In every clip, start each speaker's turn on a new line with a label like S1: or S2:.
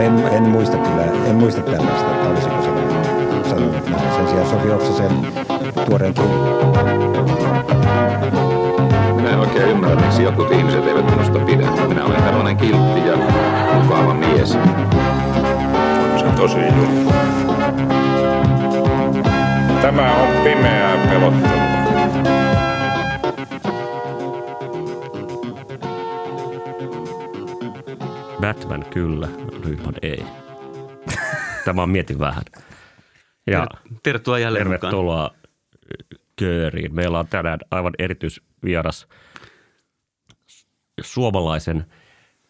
S1: en, en muista kyllä, en muista tällaista, että olisiko se sanonut näin. Sen sijaan Sofi Oksasen tuoreen kirjan.
S2: Minä en oikein ymmärrä, miksi jotkut ihmiset eivät minusta pidä. Minä olen tällainen kiltti ja mukava mies.
S3: Se on tosi juttu. Tämä on pimeää pelottelua.
S4: Batman kyllä, Rydman ei. Tämä on mietin vähän. Ja
S5: Tervetuloa jälleen mukaan.
S4: tervetuloa Kööriin. Meillä on tänään aivan erityisvieras suomalaisen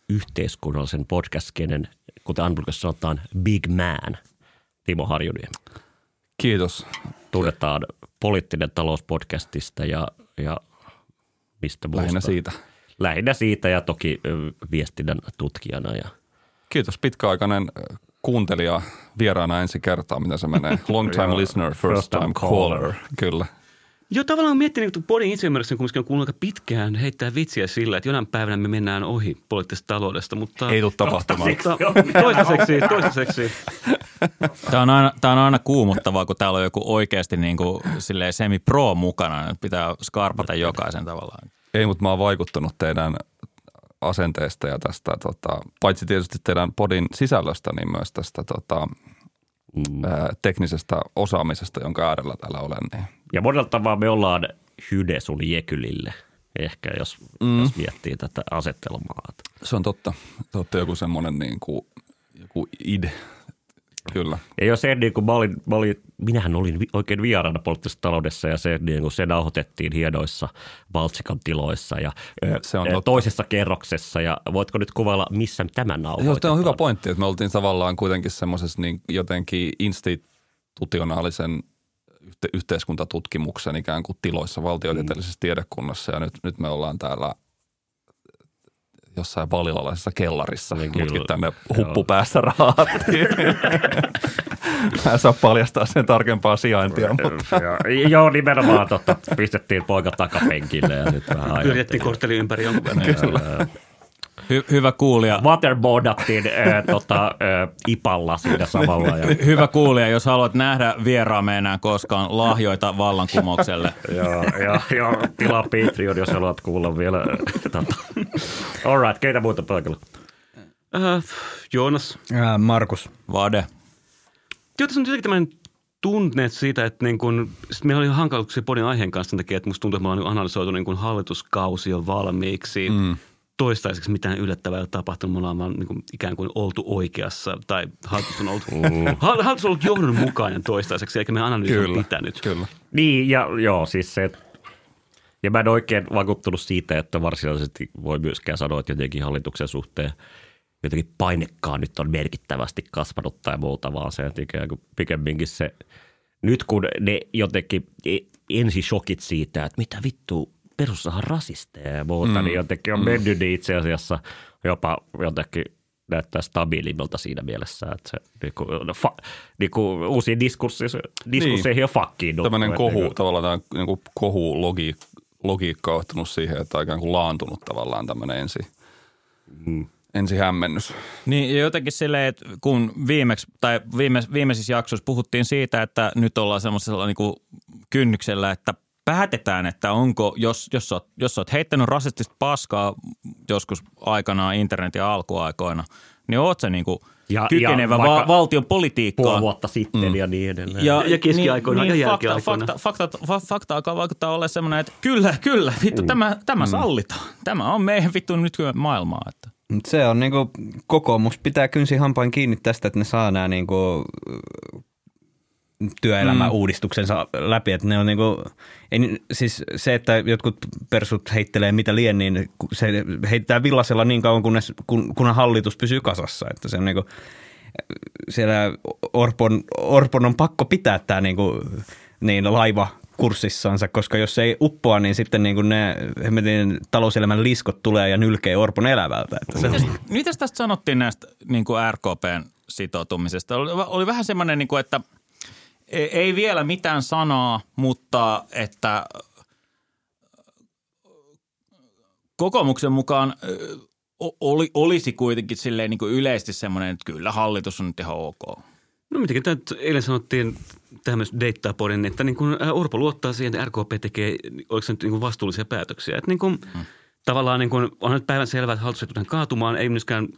S4: yhteiskunnallisen podcast-skenen, kuten Anburgassa sanotaan, Big Man, Timo Harjuniemi.
S6: Kiitos.
S4: Tunnetaan poliittinen talouspodcastista ja, ja mistä muusta.
S6: Lähinnä siitä.
S4: Lähinnä siitä ja toki viestinnän tutkijana. Ja,
S6: Kiitos pitkäaikainen kuuntelija vieraana ensi kertaa, mitä se menee. Long time listener, first time caller. Kyllä.
S5: Joo, tavallaan miettinyt, että podin itseymmärryksen kumminkin on kuullut aika pitkään heittää vitsiä sillä, että jonain päivänä me mennään ohi poliittisesta taloudesta, mutta...
S6: Ei tule tapahtumaan.
S5: Mutta toistaiseksi, toistaiseksi.
S7: Tämä on, aina, tämä on aina kuumuttavaa, kun täällä on joku oikeasti niin kuin, silleen semi-pro mukana. Pitää skarpata jokaisen tavallaan.
S6: Ei, mutta mä oon vaikuttanut teidän asenteesta ja tästä, tota, paitsi tietysti teidän podin sisällöstä, niin myös tästä tota, mm. ää, teknisestä osaamisesta, jonka äärellä täällä olen. Niin.
S4: Ja monella tavalla me ollaan hyde sun jekylille, ehkä jos, mm. jos miettii tätä asettelmaa.
S6: Se on totta. Te olette joku semmoinen niin kuin, joku id. Kyllä.
S4: Ja jos se, niin kuin mä olin, mä olin, minähän olin oikein vieraana poliittisessa taloudessa ja se, niin kuin se nauhoitettiin hienoissa Valtsikan tiloissa ja
S6: Se on totta.
S4: toisessa kerroksessa. Ja voitko nyt kuvailla, missä tämä
S6: Joo,
S4: nauhoitetaan?
S6: tämä on hyvä pointti, että me oltiin tavallaan kuitenkin semmoisessa niin jotenkin institutionaalisen yhteiskuntatutkimuksen ikään kuin tiloissa valtiotieteellisessä tiedekunnassa ja nyt, nyt me ollaan täällä jossain valilalaisessa kellarissa,
S4: Niin
S6: mutkin tänne huppupäässä raahattiin. Mä en saa paljastaa sen tarkempaa sijaintia, mutta
S4: Ja, joo, nimenomaan totta. Pistettiin poika takapenkille ja nyt vähän
S5: Pyöritettiin
S4: ajettiin.
S5: kortteli ympäri jonkun verran.
S7: Hy, hyvä kuulija.
S4: Waterboardattiin äh, tota, äh, ipalla siinä samalla. Ja,
S7: Hy- Hyvä kuulija, jos haluat nähdä vieraamme enää koskaan lahjoita vallankumoukselle.
S4: Joo, ja, ja tilaa Patreon, jos haluat kuulla vielä. Tota. All right, keitä muuta paikalla?
S5: Äh, Joonas.
S1: Ää, Markus.
S7: Vade.
S5: Joo, tässä on jotenkin tämmöinen tunne siitä, että niin kun, sit meillä oli hankaluuksia podin aiheen kanssa sen takia, että musta tuntuu, että me ollaan analysoitu niin kun hallituskausi jo valmiiksi. Mm. Toistaiseksi mitään yllättävää ei ole tapahtunut. Me ollaan vaan niin kuin, ikään kuin oltu oikeassa tai hallitus on ollut, Hal- hallitus on ollut johdonmukainen toistaiseksi, eikä me analyysi ole pitänyt.
S6: kyllä.
S4: Niin, ja joo, siis se, ja mä en oikein vakuuttunut siitä, että varsinaisesti voi myöskään sanoa, että jotenkin hallituksen suhteen jotenkin painekaan nyt on merkittävästi kasvanut tai muuta, vaan se, että ikään kuin pikemminkin se, nyt kun ne jotenkin e- ensishokit siitä, että mitä vittu, perussahan rasisteja ja muuta, mm. niin jotenkin on mennyt niin itse asiassa jopa jotenkin näyttää stabiilimmalta siinä mielessä, että se niinku, no, fa, niinku, uusiin diskursseihin, diskursseihin on fakkiin.
S6: tämmöinen kohu, tavallaan tämä niin kuin kohu logiikka, logiikka on ottanut siihen, että on ikään kuin laantunut tavallaan tämmöinen ensi,
S4: Mm.
S6: ensi hämmennys.
S7: Niin ja jotenkin silleen, että kun viimeksi, tai viime, viimeisissä jaksoissa puhuttiin siitä, että nyt ollaan semmoisella niin kuin kynnyksellä, että päätetään, että onko, jos, jos, sä oot, jos sä oot heittänyt rasistista paskaa joskus aikanaan internetin alkuaikoina, niin oot sä niin kuin
S4: Ja-
S7: kykenevä
S4: ja
S7: va- valtion politiikkaan.
S4: puoli vuotta sitten mm. ja niin edelleen.
S5: Ja keskiaikoina ja
S7: fakta, fakta, fakta, fa, fakta alkaa vaikuttaa olla semmoinen, että kyllä, kyllä, vittu, mm. tämä, tämä mm. sallitaan. Tämä on meidän vittu nykyään maailmaa. Että.
S1: Mut Se on niinku, kokoomus pitää kynsi hampain kiinni tästä, että ne saa nämä niinku, työelämäuudistuksensa läpi. Että ne on niinku, ei, siis se, että jotkut persut heittelee mitä lien, niin se heittää villasella niin kauan, kunnes, kun, kunhan hallitus pysyy kasassa. Että se on niinku, siellä Orpon, Orpon on pakko pitää tämä niinku, niin laiva kurssissansa, koska jos se ei uppoa, niin sitten niin kuin ne hemmetin talouselämän liskot tulee ja nylkee Orpon elävältä. Että se,
S7: Mitäs, mitäs tästä sanottiin näistä niin kuin RKPn sitoutumisesta? Oli, oli vähän semmoinen, niin kuin, että, ei, ei vielä mitään sanaa, mutta että kokoomuksen mukaan oli, olisi kuitenkin silleen niin kuin yleisesti semmoinen, että kyllä hallitus on nyt ihan ok.
S5: No mitenkin tämä eilen sanottiin tähän myös deittaa podin, että niin kuin Orpo luottaa siihen, että RKP tekee, oliko se nyt niin kuin vastuullisia päätöksiä. Että niin kuin, hmm. tavallaan niin kuin, on nyt päivän selvää, että hallitus ei tule kaatumaan, ei myöskään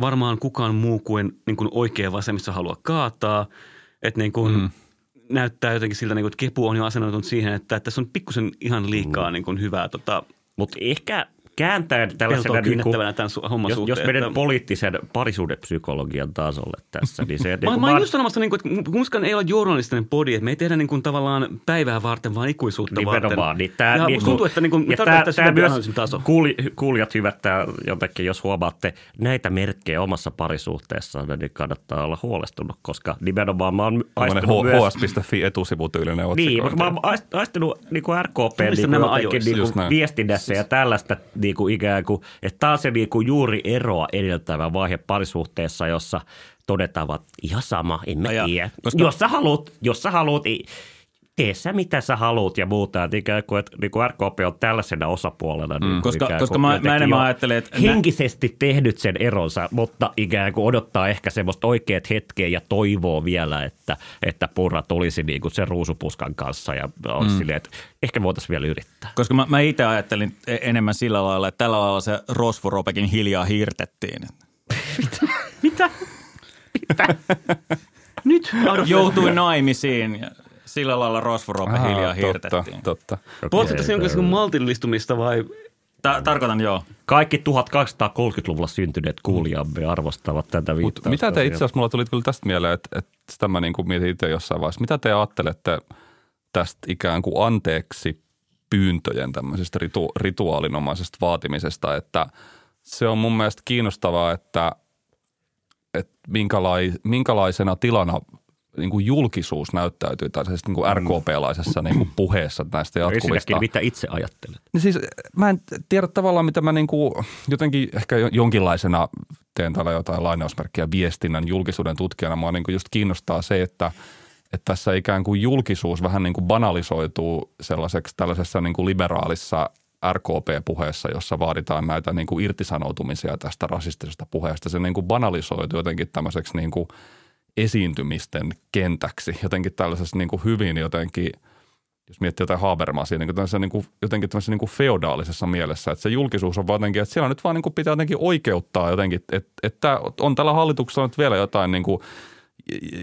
S5: varmaan kukaan muu kuin, niin kuin oikea vasemmissa halua kaataa. Että niin kuin, hmm. Näyttää jotenkin siltä, niin kuin, että Kepu on jo asennoitunut siihen, että, tässä on pikkusen ihan liikaa niin kuin hyvää tota,
S4: Mutta ehkä kääntäen tällaisena niin kuin,
S5: tämän su- homman
S4: jos,
S5: suhteen.
S4: jos menen
S5: että-
S4: poliittisen parisuudepsykologian tasolle tässä, niin se... niin
S5: Mä,
S4: kuin
S5: mä oon
S4: vaan-
S5: just sanomassa, niin kuin, että muskan ei ole journalistinen podi, että me ei tehdä niin kuin, tavallaan päivää varten, vaan ikuisuutta
S4: Nimenomaan.
S5: varten.
S4: Niin tää,
S5: ja
S4: niin
S5: tuntuu, että niin kuin, me
S4: ja tää
S5: syvempi
S4: myös
S5: taso.
S4: Kuuli, kuulijat hyvät, tää jotenkin, jos huomaatte näitä merkkejä omassa parisuhteessa, niin kannattaa olla huolestunut, koska nimenomaan mä oon
S6: Tällainen
S4: aistinut myös...
S6: hs.fi etusivutyylinen
S4: Niin,
S6: otsikointi.
S4: mutta mä oon aistinut niin kuin RKP niin kuin jotenkin niin kuin viestinnässä ja tällaista niin kuin ikään kuin, että taas se niin kuin juuri eroa edeltävä vaihe parisuhteessa, jossa todetaan, että ihan sama, en mä tiedä.
S7: koska-
S4: Jos sä haluat, jos sä haluat, i- tee sä mitä sä haluat ja muuta. Että ikään kuin, että niin kuin RKP on tällaisena osapuolena. Niin
S7: Koska-
S4: ikään
S7: koska
S4: kuin
S7: mä- mä enemmän ajattelen, että-
S4: Henkisesti tehnyt sen eronsa, mutta ikään kuin odottaa ehkä semmoista oikeat hetkeä ja toivoo vielä, että, että Purra tulisi niin kuin sen ruusupuskan kanssa ja olisi mm. silleen, että ehkä voitaisiin vielä yrittää.
S7: Koska mä, mä itse ajattelin e- enemmän sillä lailla, että tällä lailla se Rosvoropekin hiljaa hirtettiin.
S5: Nyt
S7: Joutui naimisiin ja sillä lailla Rosvorope
S6: Aha,
S7: hiljaa
S6: totta,
S7: hirtettiin.
S6: totta.
S5: Puhutko tässä jonkinlaista maltillistumista vai
S7: Ta- tarkoitan joo.
S4: Kaikki 1830-luvulla syntyneet kuulijamme arvostavat tätä viittausta.
S6: mitä te itse asiassa, mulla tuli kyllä tästä mieleen, että, että sitä mä niin kuin mietin itse jossain vaiheessa. Mitä te ajattelette tästä ikään kuin anteeksi pyyntöjen tämmöisestä ritu, rituaalinomaisesta vaatimisesta, että se on mun mielestä kiinnostavaa, että, että minkälai, minkälaisena tilana niin kuin julkisuus näyttäytyy tällaisessa niin kuin RKP-laisessa niin kuin puheessa näistä jatkuvista.
S4: Ensinnäkin, mitä itse ajattelet?
S6: Niin siis mä en tiedä tavallaan, mitä mä niinku jotenkin ehkä jo- jonkinlaisena teen täällä jotain lainausmerkkiä viestinnän julkisuuden tutkijana. Mua niinku just kiinnostaa se, että, että tässä ikään kuin julkisuus vähän niin kuin banalisoituu sellaiseksi tällaisessa niin kuin liberaalissa RKP-puheessa, jossa vaaditaan näitä niin kuin irtisanoutumisia tästä rasistisesta puheesta. Se niin kuin banalisoituu jotenkin tämmöiseksi niin kuin esiintymisten kentäksi, jotenkin tällaisessa niin kuin hyvin jotenkin – jos miettii jotain Habermasia, niin kuin niin kuin, jotenkin tämmöisessä niin kuin feodaalisessa mielessä, että se julkisuus on vaan jotenkin, että siellä nyt vaan niin kuin pitää jotenkin oikeuttaa jotenkin, että, että on tällä hallituksella nyt vielä jotain niin kuin,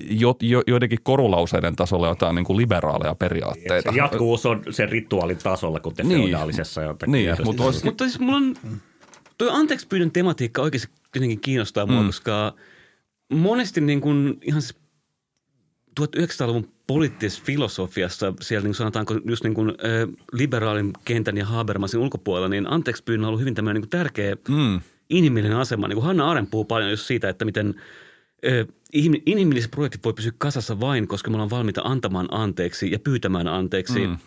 S6: jo, jo, joidenkin korulauseiden tasolla jotain niin kuin liberaaleja periaatteita.
S4: Se jatkuvuus on sen rituaalin tasolla, kuten
S6: Niin.
S4: feodaalisessa jotenkin
S6: Niin, mutta olisi,
S5: Mutta siis mulla on, tuo anteeksi pyydän tematiikka oikeasti jotenkin kiinnostaa mua,
S6: Mm.
S5: koska monesti niin kuin ihan siis 1900-luvun poliittisessa filosofiassa, siellä niin sanotaanko just niin kuin, ö, liberaalin kentän ja Habermasin ulkopuolella, niin anteeksi pyynnön on ollut hyvin tämmöinen niin kuin tärkeä
S6: mm,
S5: inhimillinen asema. Niin kuin Hanna Aren puhuu paljon just siitä, että miten ihmi- inhimilliset projektit voi pysyä kasassa vain, koska me ollaan valmiita antamaan anteeksi ja pyytämään anteeksi. Mm.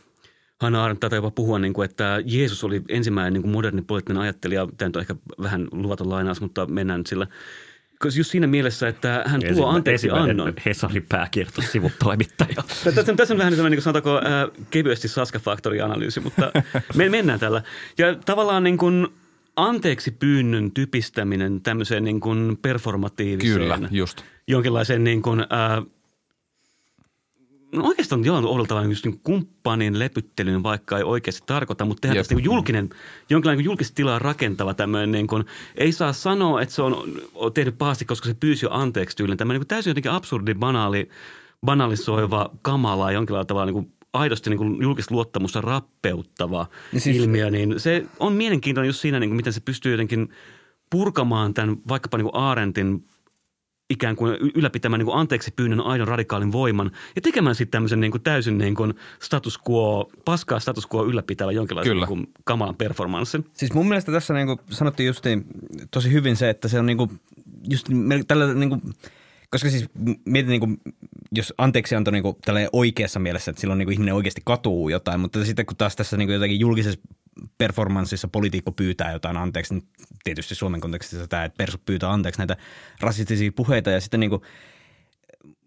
S5: Hanna Arendt tätä jopa puhua, niin kuin, että Jeesus oli ensimmäinen niin kuin moderni poliittinen ajattelija. Tämä nyt on ehkä vähän luvaton lainaus, mutta mennään nyt sillä. Koska just siinä mielessä, että hän tuo
S4: Ensimmä-
S5: anteeksi annon.
S4: Hesarin pääkirjoitussivutoimittaja.
S5: Tässä, tässä on vähän sellainen, niin sanotaanko, äh, kevyesti Saska-faktori-analyysi, mutta me mennään tällä. Ja tavallaan niin kuin anteeksi pyynnön typistäminen tämmöiseen niin kuin performatiiviseen.
S6: kyllä, just.
S5: jonkinlaisen niin kuin, ää, no oikeastaan jollain oudolla tavalla just niin kumppanin lepyttelyyn, vaikka ei oikeasti tarkoita, mutta tehdään tästä niin julkinen, jonkinlainen niin julkista tilaa rakentava tämmöinen niin kuin, ei saa sanoa, että se on, on tehnyt pahasti, koska se pyysi jo anteeksi tyylinen. Tämmöinen niin täysin jotenkin absurdi, banaali, banalisoiva, kamala, jonkinlailla tavalla niin kuin aidosti niin kuin julkista luottamusta rappeuttava
S1: Siis-
S5: siis, ilmiö, niin se on mielenkiintoinen just siinä, niin kuin miten se pystyy jotenkin purkamaan tämän vaikkapa niin kuin Aarentin ikään kuin ylläpitämään niin kuin anteeksi pyynnön aidon radikaalin voiman ja tekemään sitten tämmöisen niin kuin täysin niin kuin status quo, paskaa status quo ylläpitävä jonkinlaisen
S6: Kyllä.
S5: niin kuin kamalan performanssin.
S1: Siis mun mielestä tässä niinku sanottiin just niin, tosi hyvin se, että se on niinku just mel- tällä niinku, koska siis mietin niinku, jos anteeksianto niinku tällä oikeassa mielessä, että silloin niinku ihminen oikeasti katuu jotain, mutta sitten kun taas tässä niinku jotenkin julkisessa performanssissa poliitikko pyytää jotain anteeksi, niin tietysti Suomen kontekstissa tämä, että persut pyytää anteeksi näitä rasistisia puheita ja sitten niinku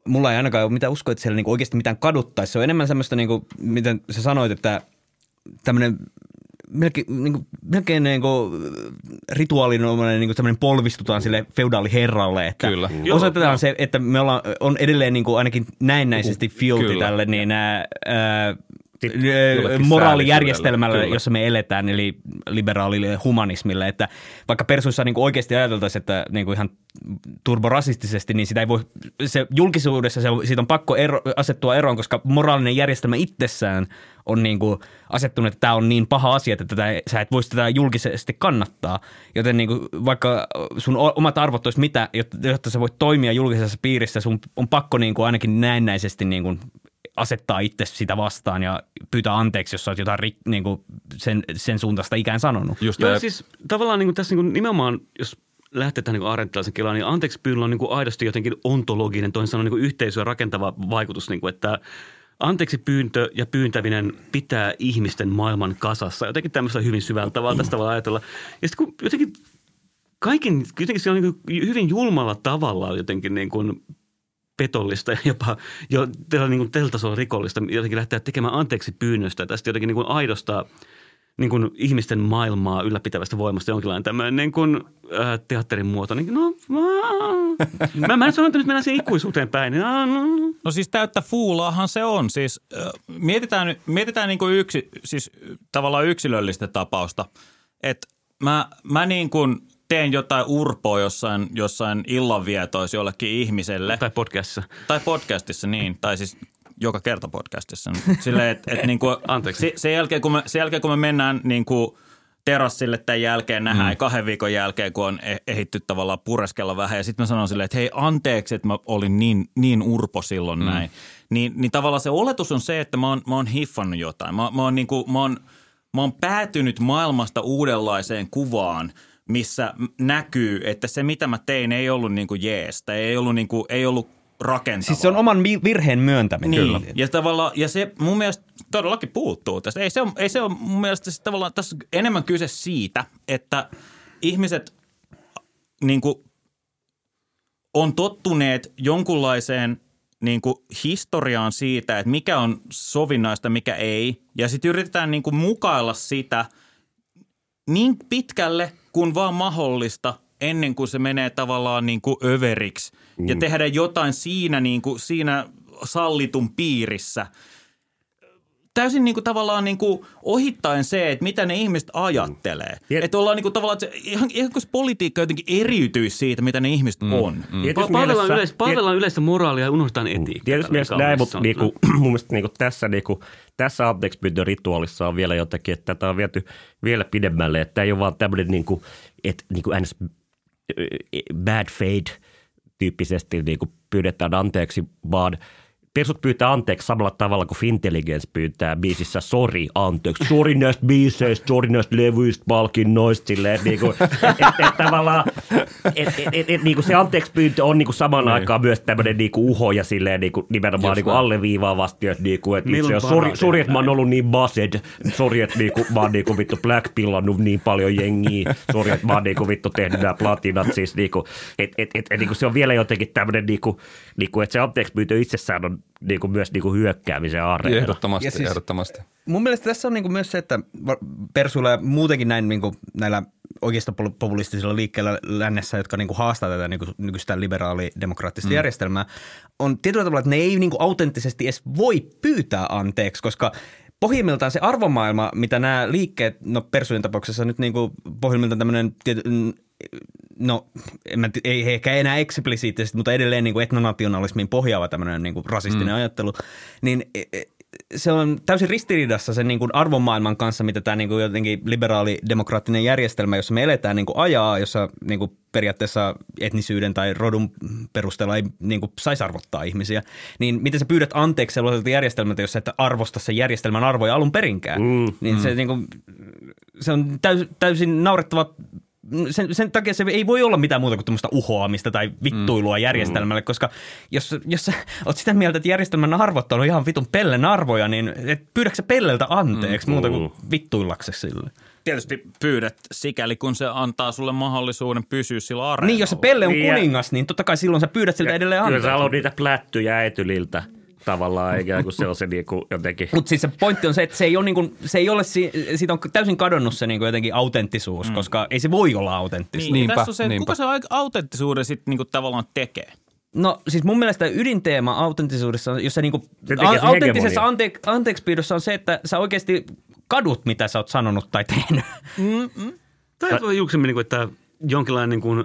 S1: mulla ei ainakaan ole mitään uskoa, että siellä niinku oikeasti mitään kaduttaisi. Se on enemmän semmoista, niinku, miten sä sanoit, että tämmöinen melkein, niin kuin, melkein niin kuin, rituaalinomainen niin kuin polvistutaan sille feudaaliherralle, että
S6: Kyllä.
S1: Osoitetaan
S5: joo.
S1: se, että me ollaan, on edelleen niin kuin ainakin näennäisesti fielti
S6: Kyllä.
S1: tälle niin, ää, ää,
S6: Säädölliselle,
S1: jossa me eletään, eli liberaalille humanismille, että vaikka persuissa niin oikeasti ajateltaisiin, että niin kuin ihan turborasistisesti, niin sitä ei voi, se julkisuudessa se, siitä on pakko ero, asettua eroon, koska moraalinen järjestelmä itsessään on niin kuin asettunut, että tämä on niin paha asia, että tätä, sä et voisi tätä julkisesti kannattaa. Joten niin kuin, vaikka sun omat arvot olisi mitä, jotta, jotta sä voit toimia julkisessa piirissä, sun on pakko niin kuin ainakin näennäisesti niin kuin asettaa itse sitä vastaan ja pyytää anteeksi, jos sä oot jotain rik, niin kuin sen, sen suuntaista ikään sanonut.
S6: Just
S5: Joo, siis tavallaan niin kuin tässä niin kuin nimenomaan, jos lähtee tähän niin arenttilaisen kelaan, niin anteeksi pyynnöllä on niin kuin aidosti jotenkin ontologinen, toisin sanoen niin kuin yhteisöä rakentava vaikutus, niin kuin, että anteeksi pyyntö ja pyyntäminen pitää ihmisten maailman kasassa. Jotenkin tämmöistä hyvin syvällä tavalla tästä voi ajatella. Ja sitten kun jotenkin kaiken, jotenkin se on niin kuin hyvin julmalla tavalla jotenkin niin kuin petollista ja jopa jo niin kuin tällä tasolla rikollista jotenkin lähteä tekemään anteeksi pyynnöstä tästä jotenkin niin kuin aidosta niin kuin ihmisten maailmaa ylläpitävästä voimasta jonkinlainen tämmöinen niin kuin, äh, teatterin muoto. Niin, no, mä, mä, en sano, että nyt mennään siihen ikuisuuteen päin. No, no.
S7: No siis täyttä fuulaahan se on. Siis äh, mietitään, mietitään niin kuin yksi, siis tavallaan yksilöllistä tapausta. Että mä, mä niin kuin teen jotain urpoa jossain, jossain illanvietoissa jollekin ihmiselle.
S5: Tai podcastissa.
S7: Tai podcastissa niin, tai siis joka kerta podcastissa. Silleen, että et niinku,
S5: Anteeksi.
S7: Se, sen, jälkeen, kun me, sen jälkeen, kun me mennään niinku terassille tämän jälkeen, nähdään mm. kahden viikon jälkeen, kun on eh- ehitty tavallaan pureskella vähän. Ja sitten mä sanon silleen, että hei anteeksi, että mä olin niin, niin urpo silloin mm. näin. Niin, niin tavallaan se oletus on se, että mä oon, mä oon hiffannut jotain. Mä, mä, oon, niinku, mä, oon, mä oon päätynyt maailmasta uudenlaiseen kuvaan, missä näkyy, että se mitä mä tein ei ollut niinku jees, tai ei ollut, niinku, ei ollut rakentavaa.
S1: Siis se on oman vi- virheen myöntäminen.
S7: Niin, ja, tavallaan, ja se mun mielestä todellakin puuttuu tästä. Ei se ole, ei se ole mun mielestä siis tavallaan tässä enemmän kyse siitä, että ihmiset niin kuin, on tottuneet jonkunlaiseen niin kuin historiaan siitä, että mikä on sovinnaista, mikä ei. Ja sitten yritetään niin kuin mukailla sitä niin pitkälle kuin vaan mahdollista ennen kuin se menee tavallaan niin kuin överiksi. Ja tehdä jotain siinä, niin kuin, siinä sallitun piirissä. Täysin niin kuin tavallaan niin kuin ohittaen se, että mitä ne ihmiset ajattelee.
S4: Tiedät-
S7: Että ollaan niin kuin tavallaan, että se, ihan, ihan kuin se politiikka jotenkin eriytyisi siitä, mitä ne ihmiset mm. on. Mm.
S4: Tietysti
S5: Palvellaan,
S4: mielessä-
S5: yleistä, palvellaan yleistä moraalia ja unohdetaan etiikkaa.
S4: Tietysti mielessä
S5: on
S4: näin, mutta niinku, mun mielestä niinku tässä, niinku, tässä anteeksi rituaalissa on vielä jotakin, että tätä on viety vielä pidemmälle, että tämä ei ole vaan tämmöinen niinku, että niinku ns. bad fate tyyppisesti niinku pyydetään anteeksi, vaan persut pyytää anteeksi samalla tavalla kuin Fintelligence pyytää biisissä sori anteeksi. Sori näistä biiseistä, sori näistä levyistä, palkinnoista, silleen, että niinku, et, et, et, tavallaan, et, et, et, et, niinku se anteeksi pyyntö on niinku samaan aikaan myös tämmöinen niinku uho ja silleen niinku, nimenomaan niinku alleviivaavasti, että niinku, et itse
S5: Milloin
S4: asiassa sori,
S5: parhaiten
S4: sori, että mä oon ollut niin based, sori, että niinku, mä oon niinku vittu black pillannut niin paljon jengiä, sori, että mä oon niinku vittu tehnyt nämä platinat, siis niinku, et, et, et, et, niinku se on vielä jotenkin tämmöinen, niinku, niinku, että se anteeksi pyyntö itsessään on niinku myös niinku hyökkäämisen areena.
S6: Ehdottomasti,
S1: Ja siis-
S6: ehdottomasti.
S1: Mun mielestä tässä on niinku myös se, että Persuilla ja muutenkin näin niinku näillä oikeistopopulistisilla liikkeillä lännessä, jotka niinku haastaa tätä niinku, nykyistä liberaalidemokraattista mm. järjestelmää, on tietyllä tavalla, että ne ei niinku autenttisesti edes voi pyytää anteeksi, koska pohjimmiltaan se arvomaailma, mitä nämä liikkeet, no Persujen tapauksessa nyt niinku pohjimmiltaan tämmöinen no en mä, ei ehkä enää eksplisiittisesti, mutta edelleen niin kuin etnonationalismiin pohjaava tämmöinen niin kuin rasistinen mm. ajattelu, niin e- e- se on täysin ristiriidassa sen niin kuin arvomaailman kanssa, mitä tämä niin kuin jotenkin liberaali-demokraattinen järjestelmä, jossa me eletään niin kuin ajaa, jossa niin kuin periaatteessa etnisyyden tai rodun perusteella ei niin kuin saisi arvottaa ihmisiä, niin miten sä pyydät anteeksi sellaiselta järjestelmältä, jos sä et arvosta sen järjestelmän arvoja alun perinkään, mm, niin mm. se niin kuin, se on täys, täysin naurettava sen, sen takia se ei voi olla mitään muuta kuin tämmöistä uhoamista tai vittuilua mm. järjestelmälle, koska jos, jos sä oot sitä mieltä, että järjestelmän arvot on ihan vitun pellen arvoja, niin et pyydätkö sä pelleltä anteeksi mm. muuta kuin vittuillaksesi sille?
S7: tietysti pyydät sikäli, kun se antaa sulle mahdollisuuden pysyä sillä areenalla.
S1: Niin, jos se Pelle on
S4: Niin,
S1: kuningas, niin totta kai silloin sä pyydät siltä edelleen
S4: Kyllä
S1: anteeksi.
S4: sä haluat niitä plättyjä etyliltä tavallaan, ikään kuin se on se niinku jotenkin.
S1: Mutta siis se pointti on se, että se ei ole, niin kuin, se ei ole si- siitä on täysin kadonnut se niin kuin jotenkin autenttisuus, mm. koska ei se voi olla autenttista.
S7: Niin,
S6: Niinpä,
S7: tässä on se,
S6: niinpä.
S7: kuka se au- autenttisuuden sitten niinku tavallaan tekee.
S1: No siis mun mielestä ydinteema autenttisuudessa, on- jos se niinku,
S4: tekee
S1: a- autenttisessa ante- anteeksipyydossa on se, että sä oikeasti kadut, mitä sä oot sanonut tai tehnyt.
S5: Tai voi julkisemmin, niin kuin, että jonkinlainen niin kuin,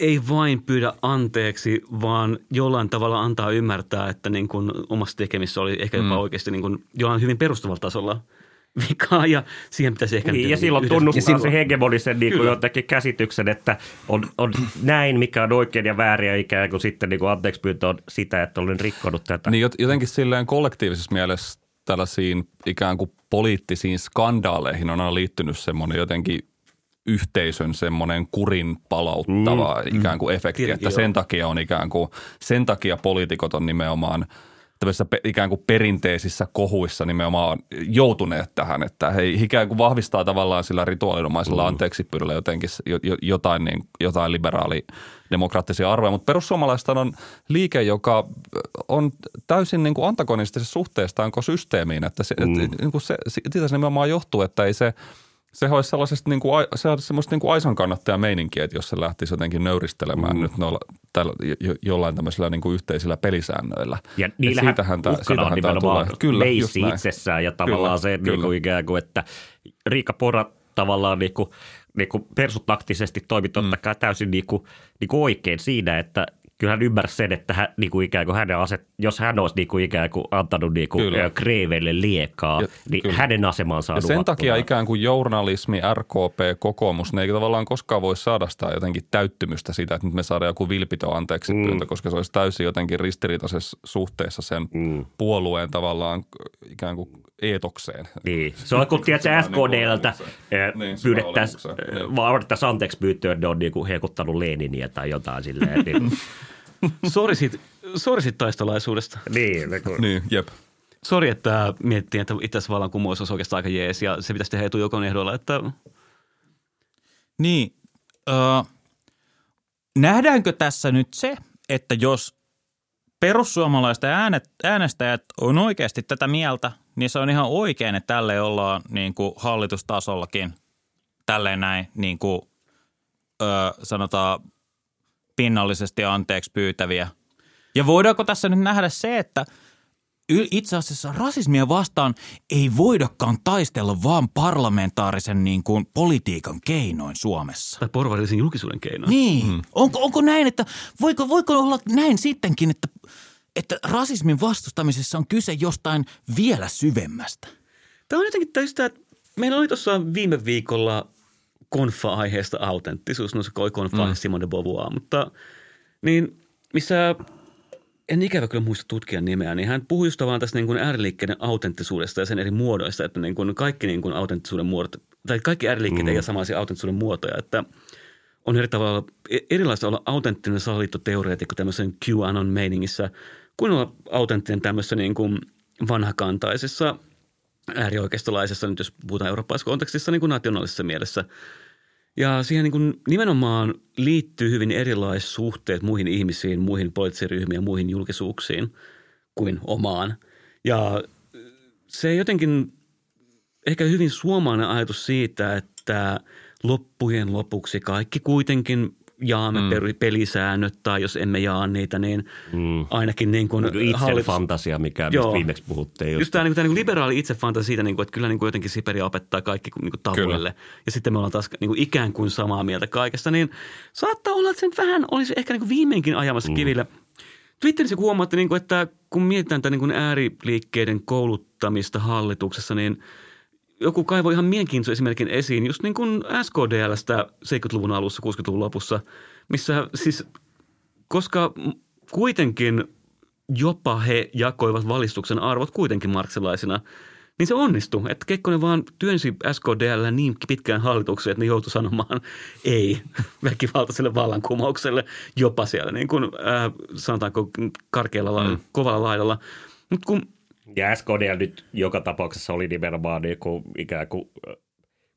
S5: ei vain pyydä anteeksi, vaan jollain tavalla antaa ymmärtää, että niin kuin omassa tekemissä oli ehkä jopa mm. oikeasti niin kuin, jollain hyvin perustavalla tasolla vikaa ja siihen pitäisi ehkä...
S4: Niin, ja silloin
S5: yhdessä-
S4: tunnustaa
S5: ja silloin-
S4: se hegemonisen niin kuin jotenkin käsityksen, että on, on näin, mikä on oikein ja väärin ja ikään kuin sitten niin kuin anteeksi pyyntö on sitä, että olen rikkonut tätä.
S6: Niin jot- jotenkin silleen kollektiivisessa mielessä tällaisiin ikään kuin poliittisiin skandaaleihin on aina liittynyt semmoinen jotenkin yhteisön semmoinen kurin palauttava mm, ikään kuin efekti,
S5: Tietenkin,
S6: että
S5: joo.
S6: sen takia on ikään kuin, sen takia poliitikot on nimenomaan tämmöisissä pe- ikään kuin perinteisissä kohuissa nimenomaan joutuneet tähän, että he ikään kuin vahvistaa tavallaan sillä rituaalinomaisella anteeksi pyydellä jotenkin jotain, niin, jotain liberaali demokraattisia arvoja, mutta perussuomalaiset on liike, joka on täysin niin kuin antagonistisessa suhteestaan systeemiin, että se, mm. että, niin kuin se, siitä se nimenomaan johtuu, että ei se, se olisi sellaisesta niin kuin, se olisi semmoista niin kuin aisan kannattaja meininkiä, että jos se lähtisi jotenkin nöyristelemään mm. nyt noilla, tällä, jo, jollain tämmöisillä niin kuin yhteisillä pelisäännöillä.
S4: Ja niillähän
S6: siitähän
S4: uhkana on nimenomaan
S6: tulee. Kyllä, näin.
S4: itsessään ja tavallaan
S6: Kyllä,
S4: se
S6: kyllä.
S4: niin kuin ikään kuin, että Riikka Pora tavallaan niin kuin, niin kuin persutaktisesti toimi totta
S6: Mm.
S4: kai täysin niin kuin, niin kuin oikein siinä, että kyllä hän ymmärsi sen, että hän, niin kuin ikään kuin hänen aset, jos hän olisi niin kuin ikään kuin antanut niin kuin
S6: Kyllä.
S4: kreivelle liekaa,
S6: Ja-
S4: niin
S6: kyllä.
S4: hänen asemansa on
S6: Ja sen
S4: uhattuna.
S6: takia ikään kuin journalismi, RKP, kokoomus, ne ei tavallaan koskaan voi saada sitä jotenkin täyttymystä siitä, että nyt me saadaan joku vilpitön anteeksi
S4: Mm.
S6: pyyntö, koska se olisi täysin jotenkin ristiriitaisessa suhteessa sen
S4: Mm.
S6: puolueen tavallaan ikään kuin eetokseen.
S4: Niin. Se on kun tiedät, SKDltä
S6: olemukseen.
S4: eh,
S6: Niin,
S4: pyydettäisiin,
S6: niin.
S4: vaan odottaisiin anteeksi että ne on niinku hekuttanut Leniniä tai jotain silleen. Niin,
S5: Sori siitä, sori siitä taistolaisuudesta.
S4: niin, niin, kun-
S6: Niin, jep.
S5: Sori, että miettii, että itse asiassa vallankumous olisi oikeastaan aika jees ja se pitäisi tehdä etujokon ehdolla, että
S7: Niin, öö, nähdäänkö tässä nyt se, että jos perussuomalaisten äänet, äänestäjät on oikeasti tätä mieltä, niin se on ihan oikein, että tälle ollaan niin kuin hallitustasollakin tälleen näin niin kuin, öö, sanotaan pinnallisesti anteeksi pyytäviä. Ja voidaanko tässä nyt nähdä se, että itse asiassa rasismia vastaan ei voidakaan taistella vaan parlamentaarisen niin kuin politiikan keinoin Suomessa.
S5: tai porvarillisen julkisuuden keinoin.
S7: Niin. Mm. Onko, onko näin, että voiko, voiko olla näin sittenkin, että, että rasismin vastustamisessa on kyse jostain vielä syvemmästä?
S5: Tämä on jotenkin täysin että meillä oli tuossa viime viikolla konfa-aiheesta autenttisuus, no se koi konfa mm. Simone de Beauvoir, mutta niin missä en ikävä kyllä muista tutkijan nimeä, niin hän puhui just vaan tästä niin kuin ääriliikkeiden autenttisuudesta ja sen eri muodoista, että niin kuin kaikki niin kuin autenttisuuden muodot, tai kaikki ääriliikkeet mm. ei ole samaisia autenttisuuden muotoja, että on eri tavalla, e- erilaista olla autenttinen salaliittoteoreetikko tämmöisen QAnon-meiningissä, kuin olla autenttinen tämmöisessä niin kuin vanhakantaisessa äärioikeistolaisessa, nyt jos puhutaan eurooppalaisessa kontekstissa, niin kuin nationaalisessa mielessä. Ja siihen niin kuin nimenomaan liittyy hyvin erilaiset suhteet muihin ihmisiin, muihin poliittisiin ja muihin julkisuuksiin kuin omaan. Ja se jotenkin ehkä hyvin suomalainen ajatus siitä, että loppujen lopuksi kaikki kuitenkin jaamme mm. pelisäännöt tai jos emme jaa niitä, niin mm. ainakin niin kuin
S4: Itse
S5: hallitus-
S4: fantasia, mikä
S5: Joo.
S4: viimeksi puhuttiin.
S5: Just tämä, niin tämä niin liberaali itsefantasia siitä, niin kuin, että kyllä niin kuin jotenkin Siberia opettaa kaikki niin kuin tavuille. Ja sitten me ollaan taas niin kuin ikään kuin samaa mieltä kaikesta. Niin saattaa olla, että se nyt vähän olisi ehkä niin kuin viimeinkin ajamassa mm. kiville. Twitterissä kun huomaatte, niin kuin, että kun mietitään tämän niin kuin ääriliikkeiden kouluttamista hallituksessa, niin joku kaivoi ihan mielenkiintoisen esimerkin esiin, just niin kuin SKDLstä 70-luvun alussa, 60-luvun lopussa, missä siis, koska kuitenkin jopa he jakoivat valistuksen arvot kuitenkin marksilaisina, niin se onnistui. Että Kekkonen vaan työnsi SKDL niin pitkään hallitukseen, että ne joutui sanomaan ei väkivaltaiselle vallankumoukselle jopa siellä, niin kuin äh, sanotaanko karkealla, mm. kovalla laidalla. Mutta kun
S4: Ja SKDL nyt joka tapauksessa oli nimenomaan niin kuin, ikään kuin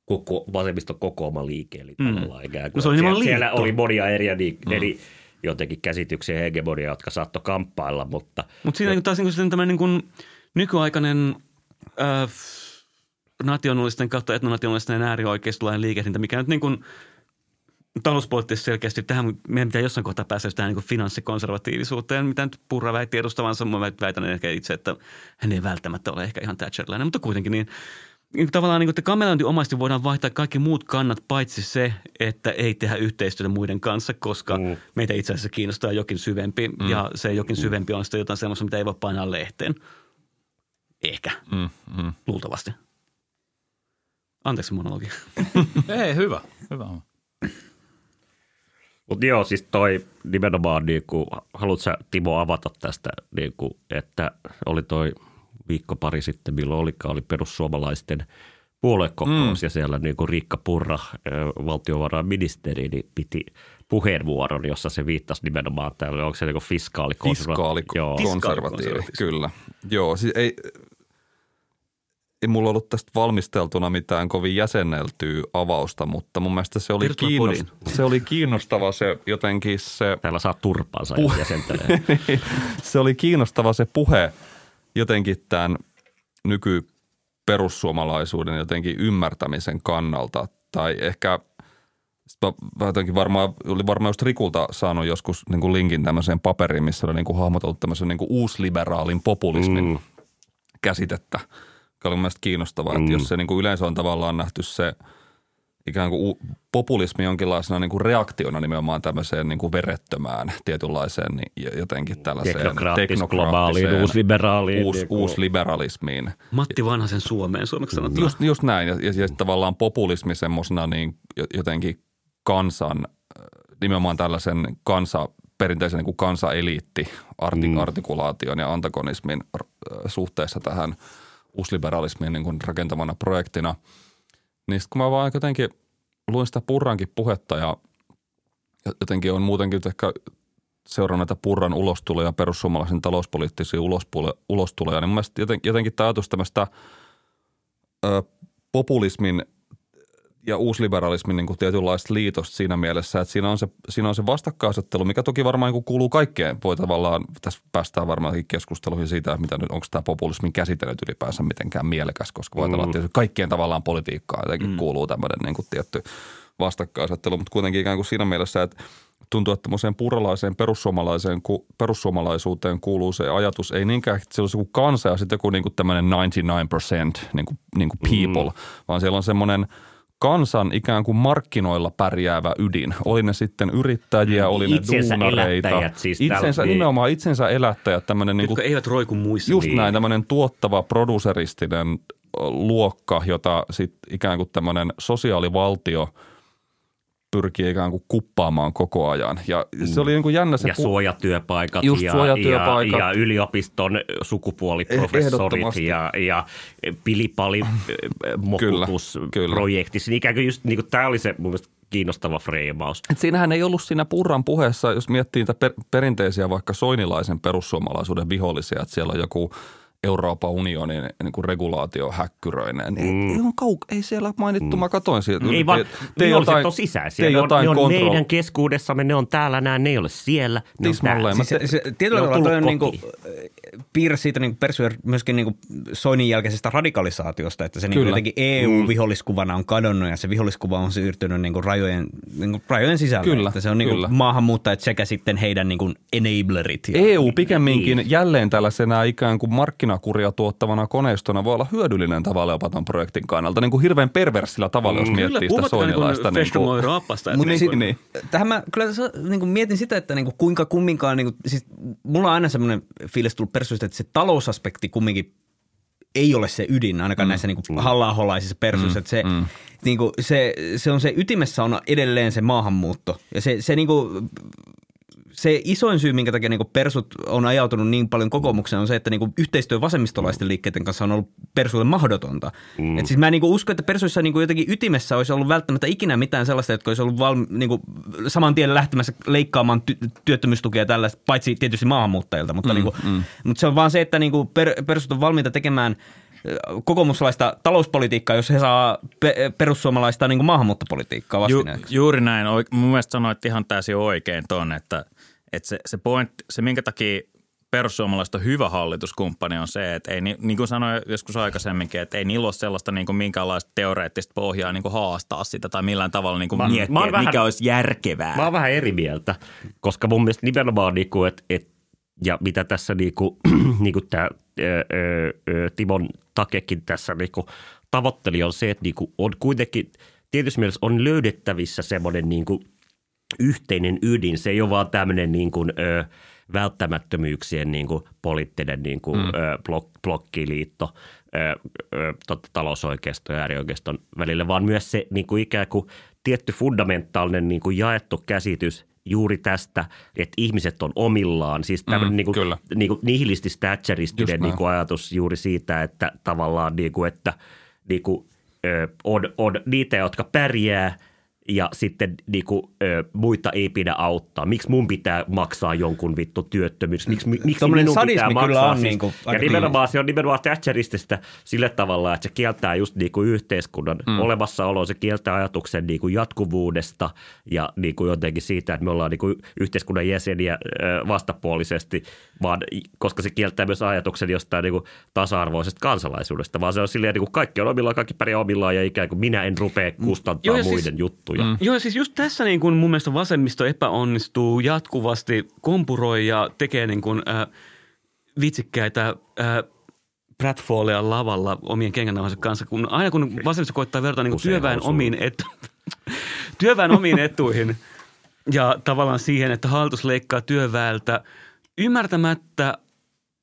S4: koko, vasemmiston kokoama liike. Eli mm. tavallaan ikään kuin,
S5: No se oli
S4: siellä, siellä oli monia eri, mm. eri jotenkin käsityksiä hegemonia, jotka saattoi kamppailla, mutta
S5: Mutta siinä niin taas niin kuin tämmöinen niin kuin nykyaikainen äh, nationalisten kautta etnonationalisten äärioikeistolainen liikehdintä, mikä nyt niin kuin talouspoliittisesti selkeästi tähän, meidän pitää jossain kohtaa päästä tähän niin finanssikonservatiivisuuteen, mitä nyt Purra väitti edustavansa. Mä väitän ehkä itse, että hän ei välttämättä ole ehkä ihan Thatcherilainen, mutta kuitenkin niin niin tavallaan niin kuin, että kamelointiomaisesti voidaan vaihtaa kaikki muut kannat, paitsi se, että ei tehdä yhteistyötä muiden kanssa, koska mm. meitä itse asiassa kiinnostaa jokin syvempi, mm. ja se jokin syvempi on sitten jotain sellaista, mitä ei voi painaa lehteen. Ehkä,
S6: Mm, mm.
S5: luultavasti. Anteeksi monologi.
S7: Ei, hyvä. Hyvä on.
S4: Mutta joo, siis toi nimenomaan, niin kuin, haluatko sä Timo avata tästä, niin kuin, että oli toi viikko pari sitten, milloin olikaan, oli perussuomalaisten puoluekokous mm. ja siellä niin kuin Riikka Purra, valtiovarainministeri, niin piti puheenvuoron, jossa se viittasi nimenomaan tälle, onko se niin fiskaalikonservatiivi? Joo.
S6: Fiskaalikonservatiivi, kyllä. Joo, siis ei, ei mulla ollut tästä valmisteltuna mitään kovin jäsenneltyä avausta, mutta mun mielestä se oli, kiinnost- se oli kiinnostava se jotenkin se,
S4: Täällä saa turpaansa,
S6: Puh-
S4: jäsentelee.
S6: se oli kiinnostava se puhe jotenkin tämän nyky perussuomalaisuuden jotenkin ymmärtämisen kannalta. Tai ehkä jotenkin varmaan, oli varmaan just Rikulta saanut joskus niin kuin linkin tämmöiseen paperiin, missä oli niin kuin hahmoteltu tämmöisen niin kuin uusliberaalin populismin mm. käsitettä, joka oli mun mielestä kiinnostavaa, mm. että jos se niin kuin yleensä on tavallaan nähty se ikään kuin u- populismi jonkinlaisena niin kuin reaktiona nimenomaan tämmöiseen niin kuin verettömään tietynlaiseen niin jotenkin tällaiseen
S4: Teknokraattis, globaaliin, uusliberaaliin.
S6: uus,
S4: niin
S6: uusliberalismiin.
S5: Matti Vanhasen Suomeen suomeksi sanottuna.
S6: Just, just näin. Ja, ja, ja tavallaan populismi semmoisena niin jo- jotenkin kansan, äh, nimenomaan tällaisen kansa, perinteisen niin kuin kansaeliitti mm. artikulaation ja antagonismin äh, suhteessa tähän uusliberalismiin niin kuin rakentamana projektina. Niin sitten kun mä vaan jotenkin luin sitä Purrankin puhetta ja jotenkin on muutenkin ehkä seurannut näitä Purran ulostuloja, perussuomalaisen talouspoliittisia ulostuloja niin mun mielestä jotenkin, jotenkin tämä ajatus tämmöistä ö, populismin ja uusliberalismin niin kuin tietynlaista liitosta siinä mielessä, että siinä on se, siinä on se vastakkainasettelu, mikä toki varmaan niin kuuluu kaikkeen. Voi tavallaan, tässä päästään varmaan keskusteluihin siitä, että mitä nyt, onko tämä populismin käsite nyt ylipäänsä mitenkään mielekäs, koska voi mm. tietysti kaikkien tavallaan politiikkaan jotenkin mm. kuuluu tämmöinen niin kuin tietty vastakkainasettelu, mutta kuitenkin ikään kuin siinä mielessä, että tuntuu, että tämmöiseen puralaiseen perussuomalaiseen, perussuomalaisuuteen kuuluu se ajatus, ei niinkään, että siellä olisi joku kansa ja sitten joku niin kuin tämmöinen 99% niin kuin, niin kuin people, mm. vaan siellä on semmoinen kansan ikään kuin markkinoilla pärjäävä ydin. Oli ne sitten yrittäjiä, oli ne
S4: Itsensä
S6: duunareita.
S4: elättäjät siis
S6: itsensä,
S4: niin.
S6: nimenomaan itsensä elättäjät, tämmöinen niin kuin
S5: eivät roiku muissa.
S6: Just
S4: Niin.
S6: näin, tämmöinen tuottava produseristinen luokka, jota sitten ikään kuin tämmöinen sosiaalivaltio pyrkii ikään kuin kuppaamaan koko ajan. Ja se oli niin kuin jännä se
S4: ja suojatyöpaikat
S6: Just
S4: ja,
S6: suojatyöpaikat.
S4: ja, ja yliopiston sukupuoliprofessorit
S6: Ehdottomasti.
S4: ja, ja pilipali mokutus
S6: kyllä.
S4: projektissa. Niin ikään kuin just niin kuin tämä oli se mun mielestä kiinnostava freimaus.
S6: Et siinähän ei ollut siinä Purran puheessa, jos miettii niitä per, perinteisiä vaikka soinilaisen perussuomalaisuuden vihollisia, että siellä on joku Euroopan unionin niin kuin regulaatio häkkyröineen. Niin mm. ei, on kau- ei siellä mainittu, mm. mä katoin siitä.
S4: Ei vaan,
S6: te
S4: ne jotain, on sisäisiä.
S6: Te
S4: Ne on,
S6: jotain
S4: ne on
S6: kontrol-
S4: meidän keskuudessamme, ne on täällä nää, ne ei ole siellä, ne on täällä.
S1: Siis se, se, tietyllä tavalla toi on
S4: tullut
S1: niinku, piirre siitä niinku persuja myöskin niinku Soinin jälkeisestä radikalisaatiosta, että se niinku
S6: Kyllä.
S1: jotenkin EU-viholliskuvana on kadonnut ja se viholliskuva on siirtynyt niinku rajojen, niinku rajojen sisälle.
S6: Kyllä,
S1: että se on niinku
S6: kyllä.
S1: maahanmuuttajat sekä sitten heidän niinku enablerit. Ja,
S6: EU pikemminkin niin. jälleen tällaisena ikään kuin markkinakuria tuottavana koneistona voi olla hyödyllinen tavalla jopa tämän projektin kannalta. Niin kuin hirveän perversillä tavalla, jos miettii sitä
S5: puhumattakaan
S6: soinilaista.
S5: niin
S6: Niin kuin.
S1: Mut
S6: Niin,
S1: sit,
S6: niin.
S1: Tähän mä kyllä sa- niinku mietin sitä, että niinku kuinka kumminkaan, niinku, siis mulla on aina semmoinen fiilis tullut persuista, että se talousaspekti kumminkin ei ole se ydin, ainakaan mm. näissä niinku halla-aholaisissa persuissa. Mm. Se, mm. Niinku, se, se on se ytimessä on edelleen se maahanmuutto. Ja se, se niinku, se isoin syy, minkä takia niinku persut on ajautunut niin paljon kokoomukseen, on se, että niinku yhteistyö vasemmistolaisten liikkeiden kanssa on ollut persuille mahdotonta. Mm. Et siis mä niinku uskon, että persuissa niinku jotenkin ytimessä olisi ollut välttämättä ikinä mitään sellaista, jotka olisi ollut valmi, niinku saman tien lähtemässä leikkaamaan ty- työttömyystukia ja tällaista, paitsi tietysti maahanmuuttajilta. Mutta, mm, niinku, mm. mutta se on vaan se, että niinku per, persut on valmiita tekemään kokoomuslaista talouspolitiikkaa, jos he saa pe- perussuomalaista niin kuin maahanmuuttopolitiikkaa
S7: Ju,
S1: vastineeksi.
S7: juuri näin. Mun mielestä sanoit ihan täysin oikein ton, että, että se, se point, se minkä takia perussuomalaista hyvä hallituskumppani on se, että ei, ni- niin kuin sanoin joskus aikaisemminkin, että ei niillä ole sellaista niin kuin minkäänlaista teoreettista pohjaa niin kuin haastaa sitä tai millään tavalla niin kuin
S4: Mä-
S7: miettiä,
S4: mä
S7: että mikä
S4: vähän-
S7: olisi järkevää.
S4: Mä oon vähän eri mieltä, koska mun mielestä nimenomaan niinku, et, et, ja mitä tässä niinku, niinku tämä Timon Takekin tässä niinku tavoitteli on se, että niinku on kuitenkin tietysti mielessä on löydettävissä semmoinen niinku yhteinen ydin. Se ei ole vaan tämmöinen niin kuin, ö, välttämättömyyksien niin kuin poliittinen niin kuin, mm. ö, blok, blokkiliitto ö, ö, totta, talousoikeiston ja äärioikeiston välillä, vaan myös se niin kuin ikään kuin tietty fundamentaalinen niin kuin jaettu käsitys juuri tästä, että ihmiset on omillaan. Siis tämmöinen
S6: Mm,
S4: niin kuin, niin kuin nihilistis
S6: Just
S4: thatcheristinen
S6: näin.
S4: niin kuin ajatus juuri siitä, että tavallaan niin kuin, että niin kuin, ö, on, on niitä, jotka pärjää ja sitten niin kuin, ö, muita ei pidä auttaa. Miksi mun pitää maksaa jonkun vittu työttömyys? Miksi, mi- miksi minun pitää maksaa?
S1: on
S4: siis,
S1: niin kuin
S4: ja nimenomaan se on nimenomaan Thatcherististä sillä tavalla, että se kieltää just niin kuin yhteiskunnan mm. olemassaoloa, se kieltää ajatuksen niin kuin jatkuvuudesta ja niin kuin jotenkin siitä, että me ollaan niin kuin yhteiskunnan jäseniä ö, vastapuolisesti, vaan koska se kieltää myös ajatuksen jostain niin kuin tasa-arvoisesta kansalaisuudesta, vaan se on silleen, niin kuin kaikki on omillaan, kaikki pärjää omillaan ja ikään kuin minä en rupea kustantaa
S5: Joo, ja
S4: muiden
S5: siis-
S4: juttuja. Mm.
S5: Joo, siis just tässä niin kuin mun mielestä vasemmisto epäonnistuu jatkuvasti, kompuroi ja tekee niin kuin, äh, vitsikkäitä äh, pratfallia lavalla omien kengännauhansa kanssa, kun aina kun vasemmisto koittaa verrata niin työväen
S4: osuu.
S5: omiin, etu, työväen omiin etuihin ja tavallaan siihen, että hallitus leikkaa työväältä ymmärtämättä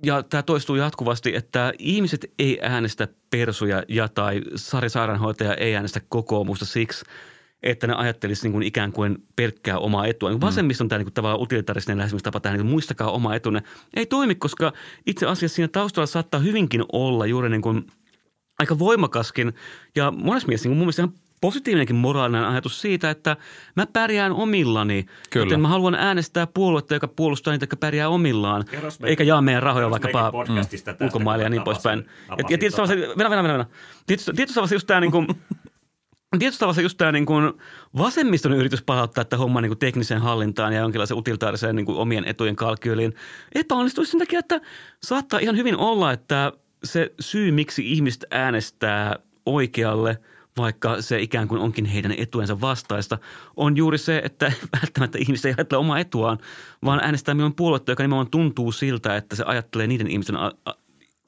S5: ja tämä toistuu jatkuvasti, että ihmiset ei äänestä persuja ja tai Sari Sairaanhoitaja ei äänestä kokoomusta siksi, että ne ajattelisi niin kuin ikään kuin pelkkää omaa etua. Niin Vasemmiston tämä niin kuin tavallaan utilitaristinen lähestymistapa tähän, niin muistakaa oma etunne, ei toimi, koska itse asiassa siinä taustalla saattaa hyvinkin olla juuri niin kuin aika voimakaskin ja monessa mielessä niin kuin mun mielestä ihan positiivinenkin moraalinen ajatus siitä, että mä pärjään omillani.
S6: Kyllä.
S5: Joten mä haluan äänestää puoluetta, joka puolustaa niitä, jotka pärjää omillaan,
S4: me-
S5: eikä jaa meidän rahoja vaikkapa ulkomaille ja
S4: kun
S5: niin poispäin.
S4: tapasin-
S5: Ja, tietysti
S4: tota-
S5: tavallaan, venä, venä, venä, venä. Tietysti, tietysti tavallaan just tämä niin kuin, Tietysti tavallaan just tämä niin kuin vasemmiston yritys palauttaa tätä hommaa niin kuin tekniseen hallintaan ja jonkinlaiseen utilitaariseen niin kuin omien etujen kalkyyliin epäonnistuisi sen takia, että saattaa ihan hyvin olla, että se syy, miksi ihmiset äänestää oikealle, vaikka se ikään kuin onkin heidän etuensa vastaista, on juuri se, että välttämättä ihmiset ei ajattele omaa etuaan, vaan äänestää minun puoluetta, joka nimenomaan tuntuu siltä, että se ajattelee niiden ihmisten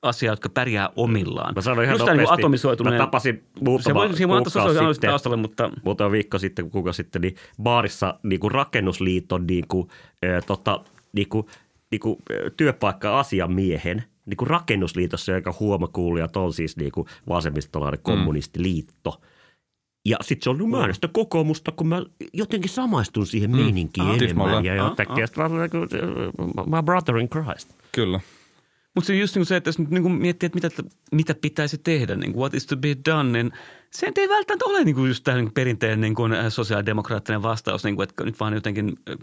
S5: asiaa, jotka pärjää omillaan.
S4: Mä sanoin ihan
S5: Just tää niin kuin
S4: nopeasti,
S5: atomisoituneen.
S4: mä tapasin
S5: Se
S4: muutama
S5: siinä voi analyysin
S4: sitten.
S5: taustalle, mutta
S4: muutama viikko sitten, kuka sitten, niin baarissa niin kuin rakennusliiton niin kuin, äh, tota, niin kuin, niin kuin, työpaikka-asiamiehen niin kuin rakennusliitossa, joka huomakuulijat on siis niin kuin vasemmistolainen kommunistiliitto. Ja sitten se on, no mä äänestän kokoomusta, kun mä jotenkin samaistun siihen meininkiin
S6: Ah,
S4: enemmän.
S6: tismalleen.
S4: Ja jotenkin, olen niin kuin, äh, my brother in Christ.
S6: Kyllä.
S5: Mutta se just niin se, että jos niin kuin miettii, että mitä, mitä pitäisi tehdä, niin kuin what is to be done, niin se ei välttämättä ole niin kuin just tämä niin kuin perinteinen niin kuin äh, sosiaalidemokraattinen vastaus, niin kuin, että nyt vaan jotenkin äh,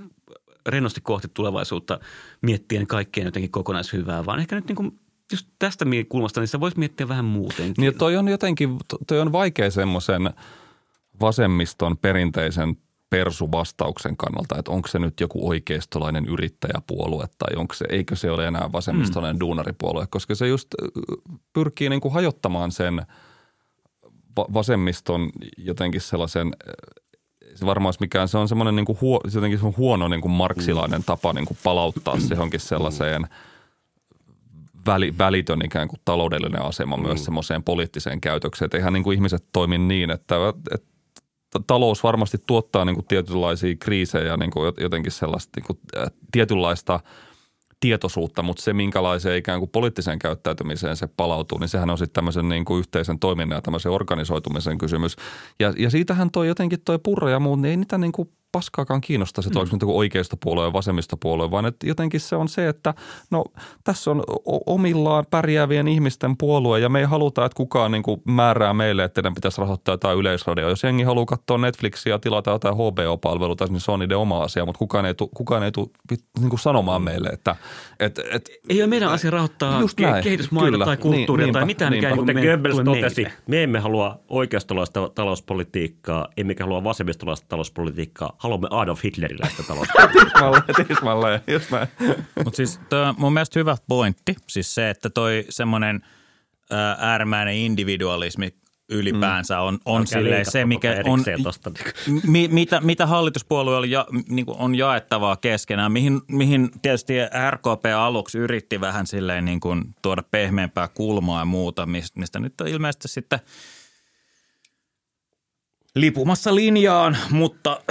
S5: rennosti kohti tulevaisuutta miettien kaikkien jotenkin kokonaishyvää, vaan ehkä nyt niin kuin just tästä kulmasta, niin se voisi miettiä vähän muutenkin.
S6: Niin toi on jotenkin, toi on vaikea semmoisen vasemmiston perinteisen persuvastauksen kannalta, että onko se nyt joku oikeistolainen yrittäjäpuolue tai onko se, eikö se ole enää vasemmistolainen mm. duunaripuolue, koska se just pyrkii niin kuin hajottamaan sen va- vasemmiston jotenkin sellaisen se varmaan olisi mikään, se on semmoinen niin kuin huo, jotenkin se on huono niin kuin marksilainen tapa niin kuin palauttaa se johonkin sellaiseen väli, välitön ikään kuin taloudellinen asema mm. myös semmoiseen poliittiseen käytökseen. Että eihän niin kuin ihmiset toimi niin, että, että talous varmasti tuottaa niin kuin tietynlaisia kriisejä, niin kuin jotenkin sellaista niin kuin, äh, tietynlaista tietoisuutta, mutta se minkälaiseen ikään kuin poliittiseen käyttäytymiseen se palautuu, niin sehän on sitten tämmöisen niin kuin yhteisen toiminnan ja tämmöisen organisoitumisen kysymys. Ja, ja siitähän toi jotenkin toi purra ja muut, niin ei niitä niin kuin paskaakaan kiinnostaisi, että mm. onko nyt joku oikeistopuolue ja vasemmistopuolue, vaan että jotenkin se on se, että no tässä on omillaan pärjäävien ihmisten puolue ja me ei haluta, että kukaan niin kuin määrää meille, että teidän pitäisi rahoittaa jotain yleisradioa. Jos jengi haluaa katsoa Netflixiä ja tilata jotain HBO-palveluita, niin se on niiden oma asia, mutta kukaan ei tule kukaan ei tu, niin kuin sanomaan meille, että et, et,
S5: Ei ole meidän asia rahoittaa
S6: Just
S5: ke-
S6: näin,
S5: kehitysmaita
S6: kyllä.
S5: tai kulttuuria
S6: Niin,
S5: tai
S6: niinpä,
S5: mitään, mikä
S6: niinpä.
S5: ei
S4: Mutta
S5: me-
S4: Goebbels totesi,
S5: meille.
S4: me emme halua oikeistolaista talouspolitiikkaa, emmekä halua vasemmistolaista talouspolitiikkaa, haluamme Adolf Hitleriläistä talouspolitiikkaa.
S6: tismalleen, tismalleen, just näin.
S7: Mutta siis toi on mun mielestä hyvä pointti, siis se, että toi semmoinen ää, äärimmäinen individualismi ylipäänsä on, on silleen se, mikä on,
S4: Tosta.
S7: mi, mitä, mitä hallituspuolueella ja, niin kuin on jaettavaa keskenään, mihin, mihin tietysti RKP aluksi yritti vähän silleen niin kuin tuoda pehmeämpää kulmaa ja muuta, mistä, mistä nyt on ilmeisesti sitten lipumassa linjaan, mutta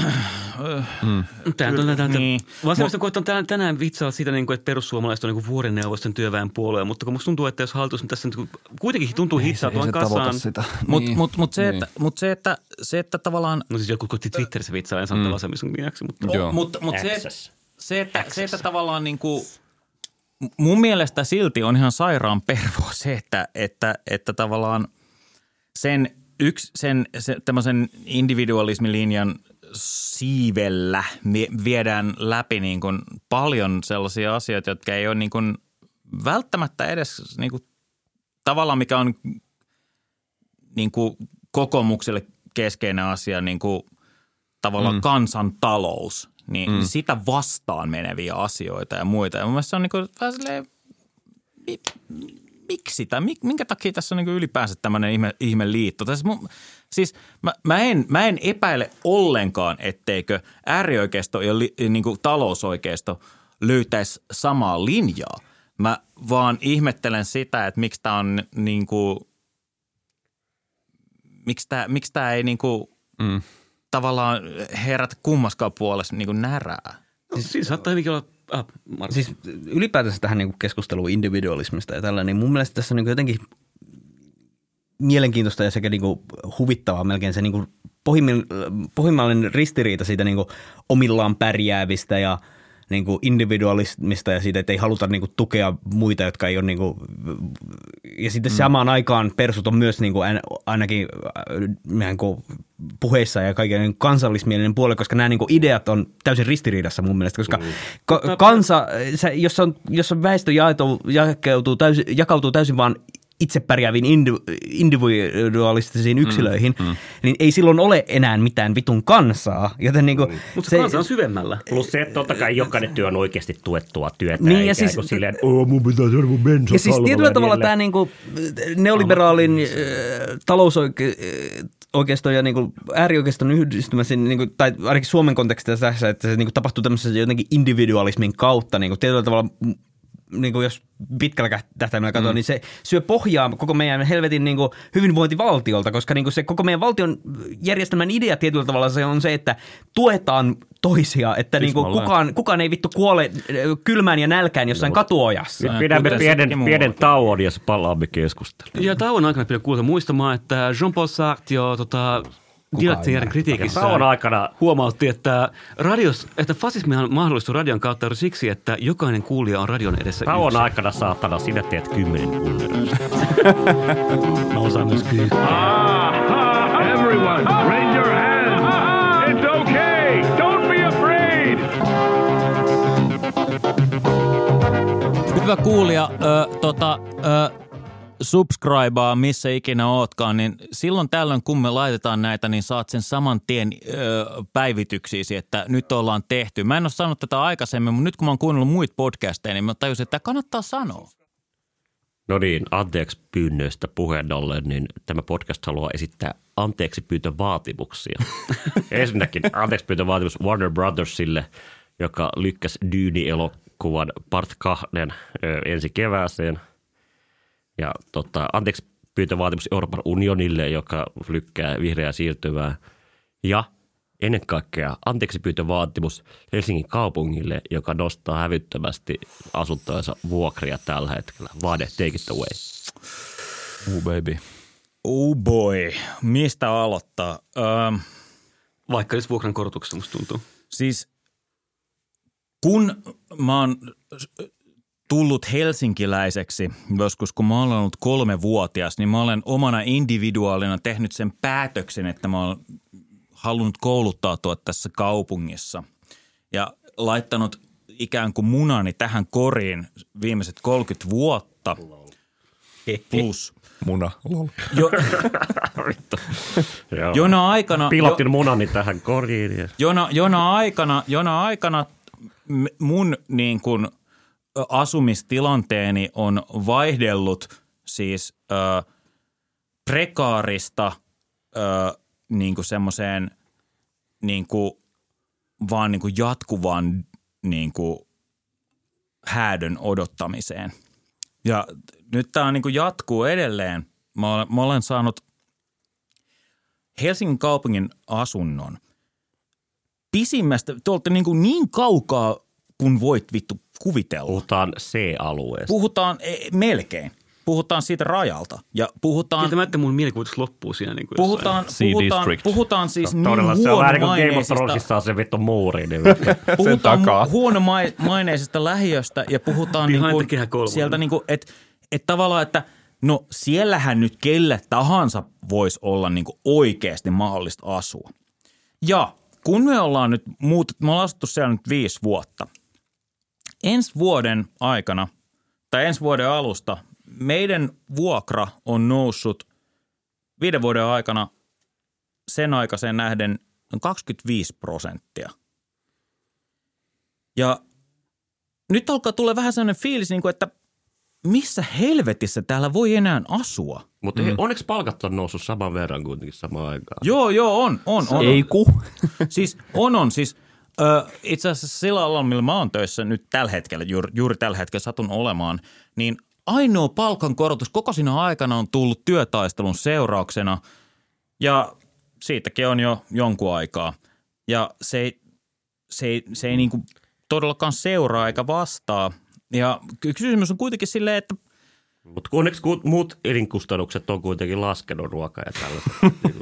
S5: Tämä on tämä,
S7: Niin.
S5: niin. Koittaa tänään, tänään vitsailla siitä, niin kuin, että perussuomalaiset on niin vuoreneuvosten työväen puolue, mutta kun musta tuntuu, että jos hallitus tässä nyt kuitenkin tuntuu hitsautuvan kasaan.
S6: sitä.
S7: Mutta mut, mut se, että, mut se, että, se, että tavallaan
S5: No siis joku koitti Twitterissä vitsailla, en sano mm. vasemmiston nimeksi, mutta
S6: Joo.
S7: Mutta mut se, se, että, se, että tavallaan niin kuin, mun mielestä silti on ihan sairaan pervoa se, että, että, että tavallaan sen yksi, sen, se, tämmöisen individualismilinjan siivellä viedään läpi niin kuin paljon sellaisia asioita, jotka ei ole niin kuin välttämättä edes niin kuin, tavallaan mikä on niin kuin kokoomukselle keskeinen asia, niin kuin tavallaan mm. kansantalous, niin mm. sitä vastaan meneviä asioita ja muita. Ja mun mielestä se on niin kuin vähän silleen, miksi tai mi, minkä takia tässä on niin ylipäänsä tämmöinen ihme, ihme liitto. Tässä mun, siis mä, mä, en, mä en epäile ollenkaan, etteikö äärioikeisto ja li, niin kuin talousoikeisto löytäisi samaa linjaa. Mä vaan ihmettelen sitä, että miksi tämä on niin kuin, miksi tämä, miksi tämä ei niin kuin, mm. tavallaan herätä kummaskaan puolesta niin kuin närää.
S5: no, siinä saattaa hyvinkin olla, ah.
S1: Siis ylipäätänsä tähän niin keskusteluun individualismista ja tällä, niin mun mielestä tässä niin jotenkin mielenkiintoista ja sekä niin huvittavaa melkein se niin pohjimmallinen ristiriita siitä niin omillaan pärjäävistä ja niin kuin individualismista ja siitä, että ei haluta niin kuin tukea muita, jotka ei ole niin kuin, ja sitten mm. samaan aikaan persut on myös niin kuin ainakin niin kuin puheissa ja kaiken niin kansallismielinen puoli, koska nämä niin kuin ideat on täysin ristiriidassa mun mielestä, koska mm. ka- kansa, se, jos, on, jos on väestö jaetu, jakautuu, täysin, jakautuu täysin vaan itse pärjääviin individualistisiin yksilöihin, mm, mm. niin ei silloin ole enää mitään vitun kansaa. Joten niin kuin,
S5: Mutta se, se kansa on syvemmällä.
S4: Plus se, että totta kai jokainen työ on oikeasti tuettua työtä,
S1: Niin, ja siis-
S4: silleen, oo mun pitää saada mun bensa
S1: Ja siis tietyllä tavalla
S4: vielä."
S1: tämä niinku neoliberaalin äh, talousoikeiston ja niinku äärioikeiston yhdistymisen, niinku, tai ainakin Suomen kontekstissa tässä, että se niinku tapahtuu tämmöisessä jotenkin individualismin kautta. Niinku, tietyllä tavalla mm, niin kuin jos pitkällä tähtäimellä katsoo, mm. niin se syö pohjaa koko meidän helvetin niin kuin hyvinvointivaltiolta, koska niin kuin se koko meidän valtion järjestelmän idea tietyllä tavalla se on se, että tuetaan toisia, että niin kuin kukaan, kukaan ei vittu kuole äh, kylmään ja nälkään jossain katuojassa.
S4: Nyt pidämme pienen, pienen tauon ja palaamme keskusteluun.
S5: Ja tauon aikana pitää kuulla muistamaan, että Jean-Paul Sartre jo tota, dialektin kritiikissä
S4: Tauon aikana
S5: huomautti, että, radios, että fasismihan mahdollistuu radion kautta juuri siksi, että jokainen kuulija on radion edessä
S4: Tauon
S5: yksin.
S4: aikana saatana sinä teet kymmenen punneroista.
S5: Mä osaan myös kyykkää.
S8: Aha! Everyone, raise your hands. It's okay. Don't be afraid.
S7: Hyvä kuulija, ö, tota, ö, subscribea missä ikinä ootkaan, niin silloin tällöin kun me laitetaan näitä, niin saat sen saman tien ö, päivityksiisi, että nyt ollaan tehty. Mä en ole sanonut tätä aikaisemmin, mutta nyt kun mä oon kuunnellut muita podcasteja, niin mä tajusin, että tämä kannattaa sanoa.
S4: No niin, anteeksi pyynnöistä puheen ollen, niin tämä podcast haluaa esittää anteeksi vaatimuksia. Ensinnäkin anteeksi vaatimus Warner Brothersille, joka lykkäsi Dyyni-elokuvan Part 2 ensi kevääseen. Ja tota, anteeksi vaatimus Euroopan unionille, joka lykkää vihreää siirtymää. Ja ennen kaikkea anteeksi vaatimus Helsingin kaupungille, joka nostaa hävyttömästi asuntojensa vuokria tällä hetkellä. Vaade, take it away.
S6: Ooh baby.
S7: Oh boy, mistä aloittaa? Öö,
S5: Vaikka edes vuokran korotuksesta musta tuntuu.
S7: Siis kun mä oon tullut helsinkiläiseksi joskus, kun mä olen ollut kolmevuotias, niin mä olen omana individuaalina tehnyt sen päätöksen, että mä olen halunnut kouluttautua tässä kaupungissa ja laittanut ikään kuin munani tähän koriin viimeiset 30 vuotta plus.
S6: Muna. Lol.
S7: Jo, jona aikana...
S4: Pilotin munani tähän koriin.
S7: Jona, jona aikana, jona aikana mun niin kuin asumistilanteeni on vaihdellut siis ö, prekaarista ö, niin kuin semmoiseen niin kuin vaan niin kuin jatkuvaan niin kuin häädön odottamiseen. Ja nyt tämä niin jatkuu edelleen. Mä olen, mä olen saanut Helsingin kaupungin asunnon pisimmästä, te olette niin, kuin niin kaukaa kuin voit vittu kuvitella.
S4: Puhutaan C-alueesta.
S7: Puhutaan e, melkein. Puhutaan siitä rajalta ja puhutaan,
S5: Kieltämättä mun mielikuvitus loppuu siinä. Niin kuin
S7: puhutaan, puhutaan, puhutaan siis niin
S4: Todella se on vähän niin kuin Game of Thronesissa on se vittu muuri. Niin
S7: puhutaan
S6: takaa.
S7: mu- huonomaineisesta lähiöstä ja puhutaan niin kuin sieltä niin kuin, että et tavallaan, että no siellähän nyt kelle tahansa voisi olla niin kuin oikeasti mahdollista asua. Ja kun me ollaan nyt muut, me ollaan asuttu siellä nyt viisi vuotta. Ensi vuoden aikana tai ensi vuoden alusta meidän vuokra on noussut viiden vuoden aikana sen aikaiseen nähden noin 25 prosenttia. Ja nyt alkaa tulla vähän sellainen fiilis, niin kuin, että missä helvetissä täällä voi enää asua?
S4: Mutta mm. onneksi palkat on noussut saman verran kuitenkin samaan aikaan.
S7: Joo, joo, on, on. on.
S6: Ei ku.
S7: Siis on, on. Siis ö, itse asiassa sillä alalla, millä mä oon töissä nyt tällä hetkellä, juuri, juuri tällä hetkellä satun olemaan, niin ainoa palkankorotus koko siinä aikana on tullut työtaistelun seurauksena ja siitäkin on jo jonkun aikaa. Ja se ei, se ei, se ei niin kuin todellakaan seuraa eikä vastaa. Ja ky- kysymys on kuitenkin silleen, että
S4: Mutta onneksi muut elinkustannukset on kuitenkin laskenut ruokaa ja tällaista.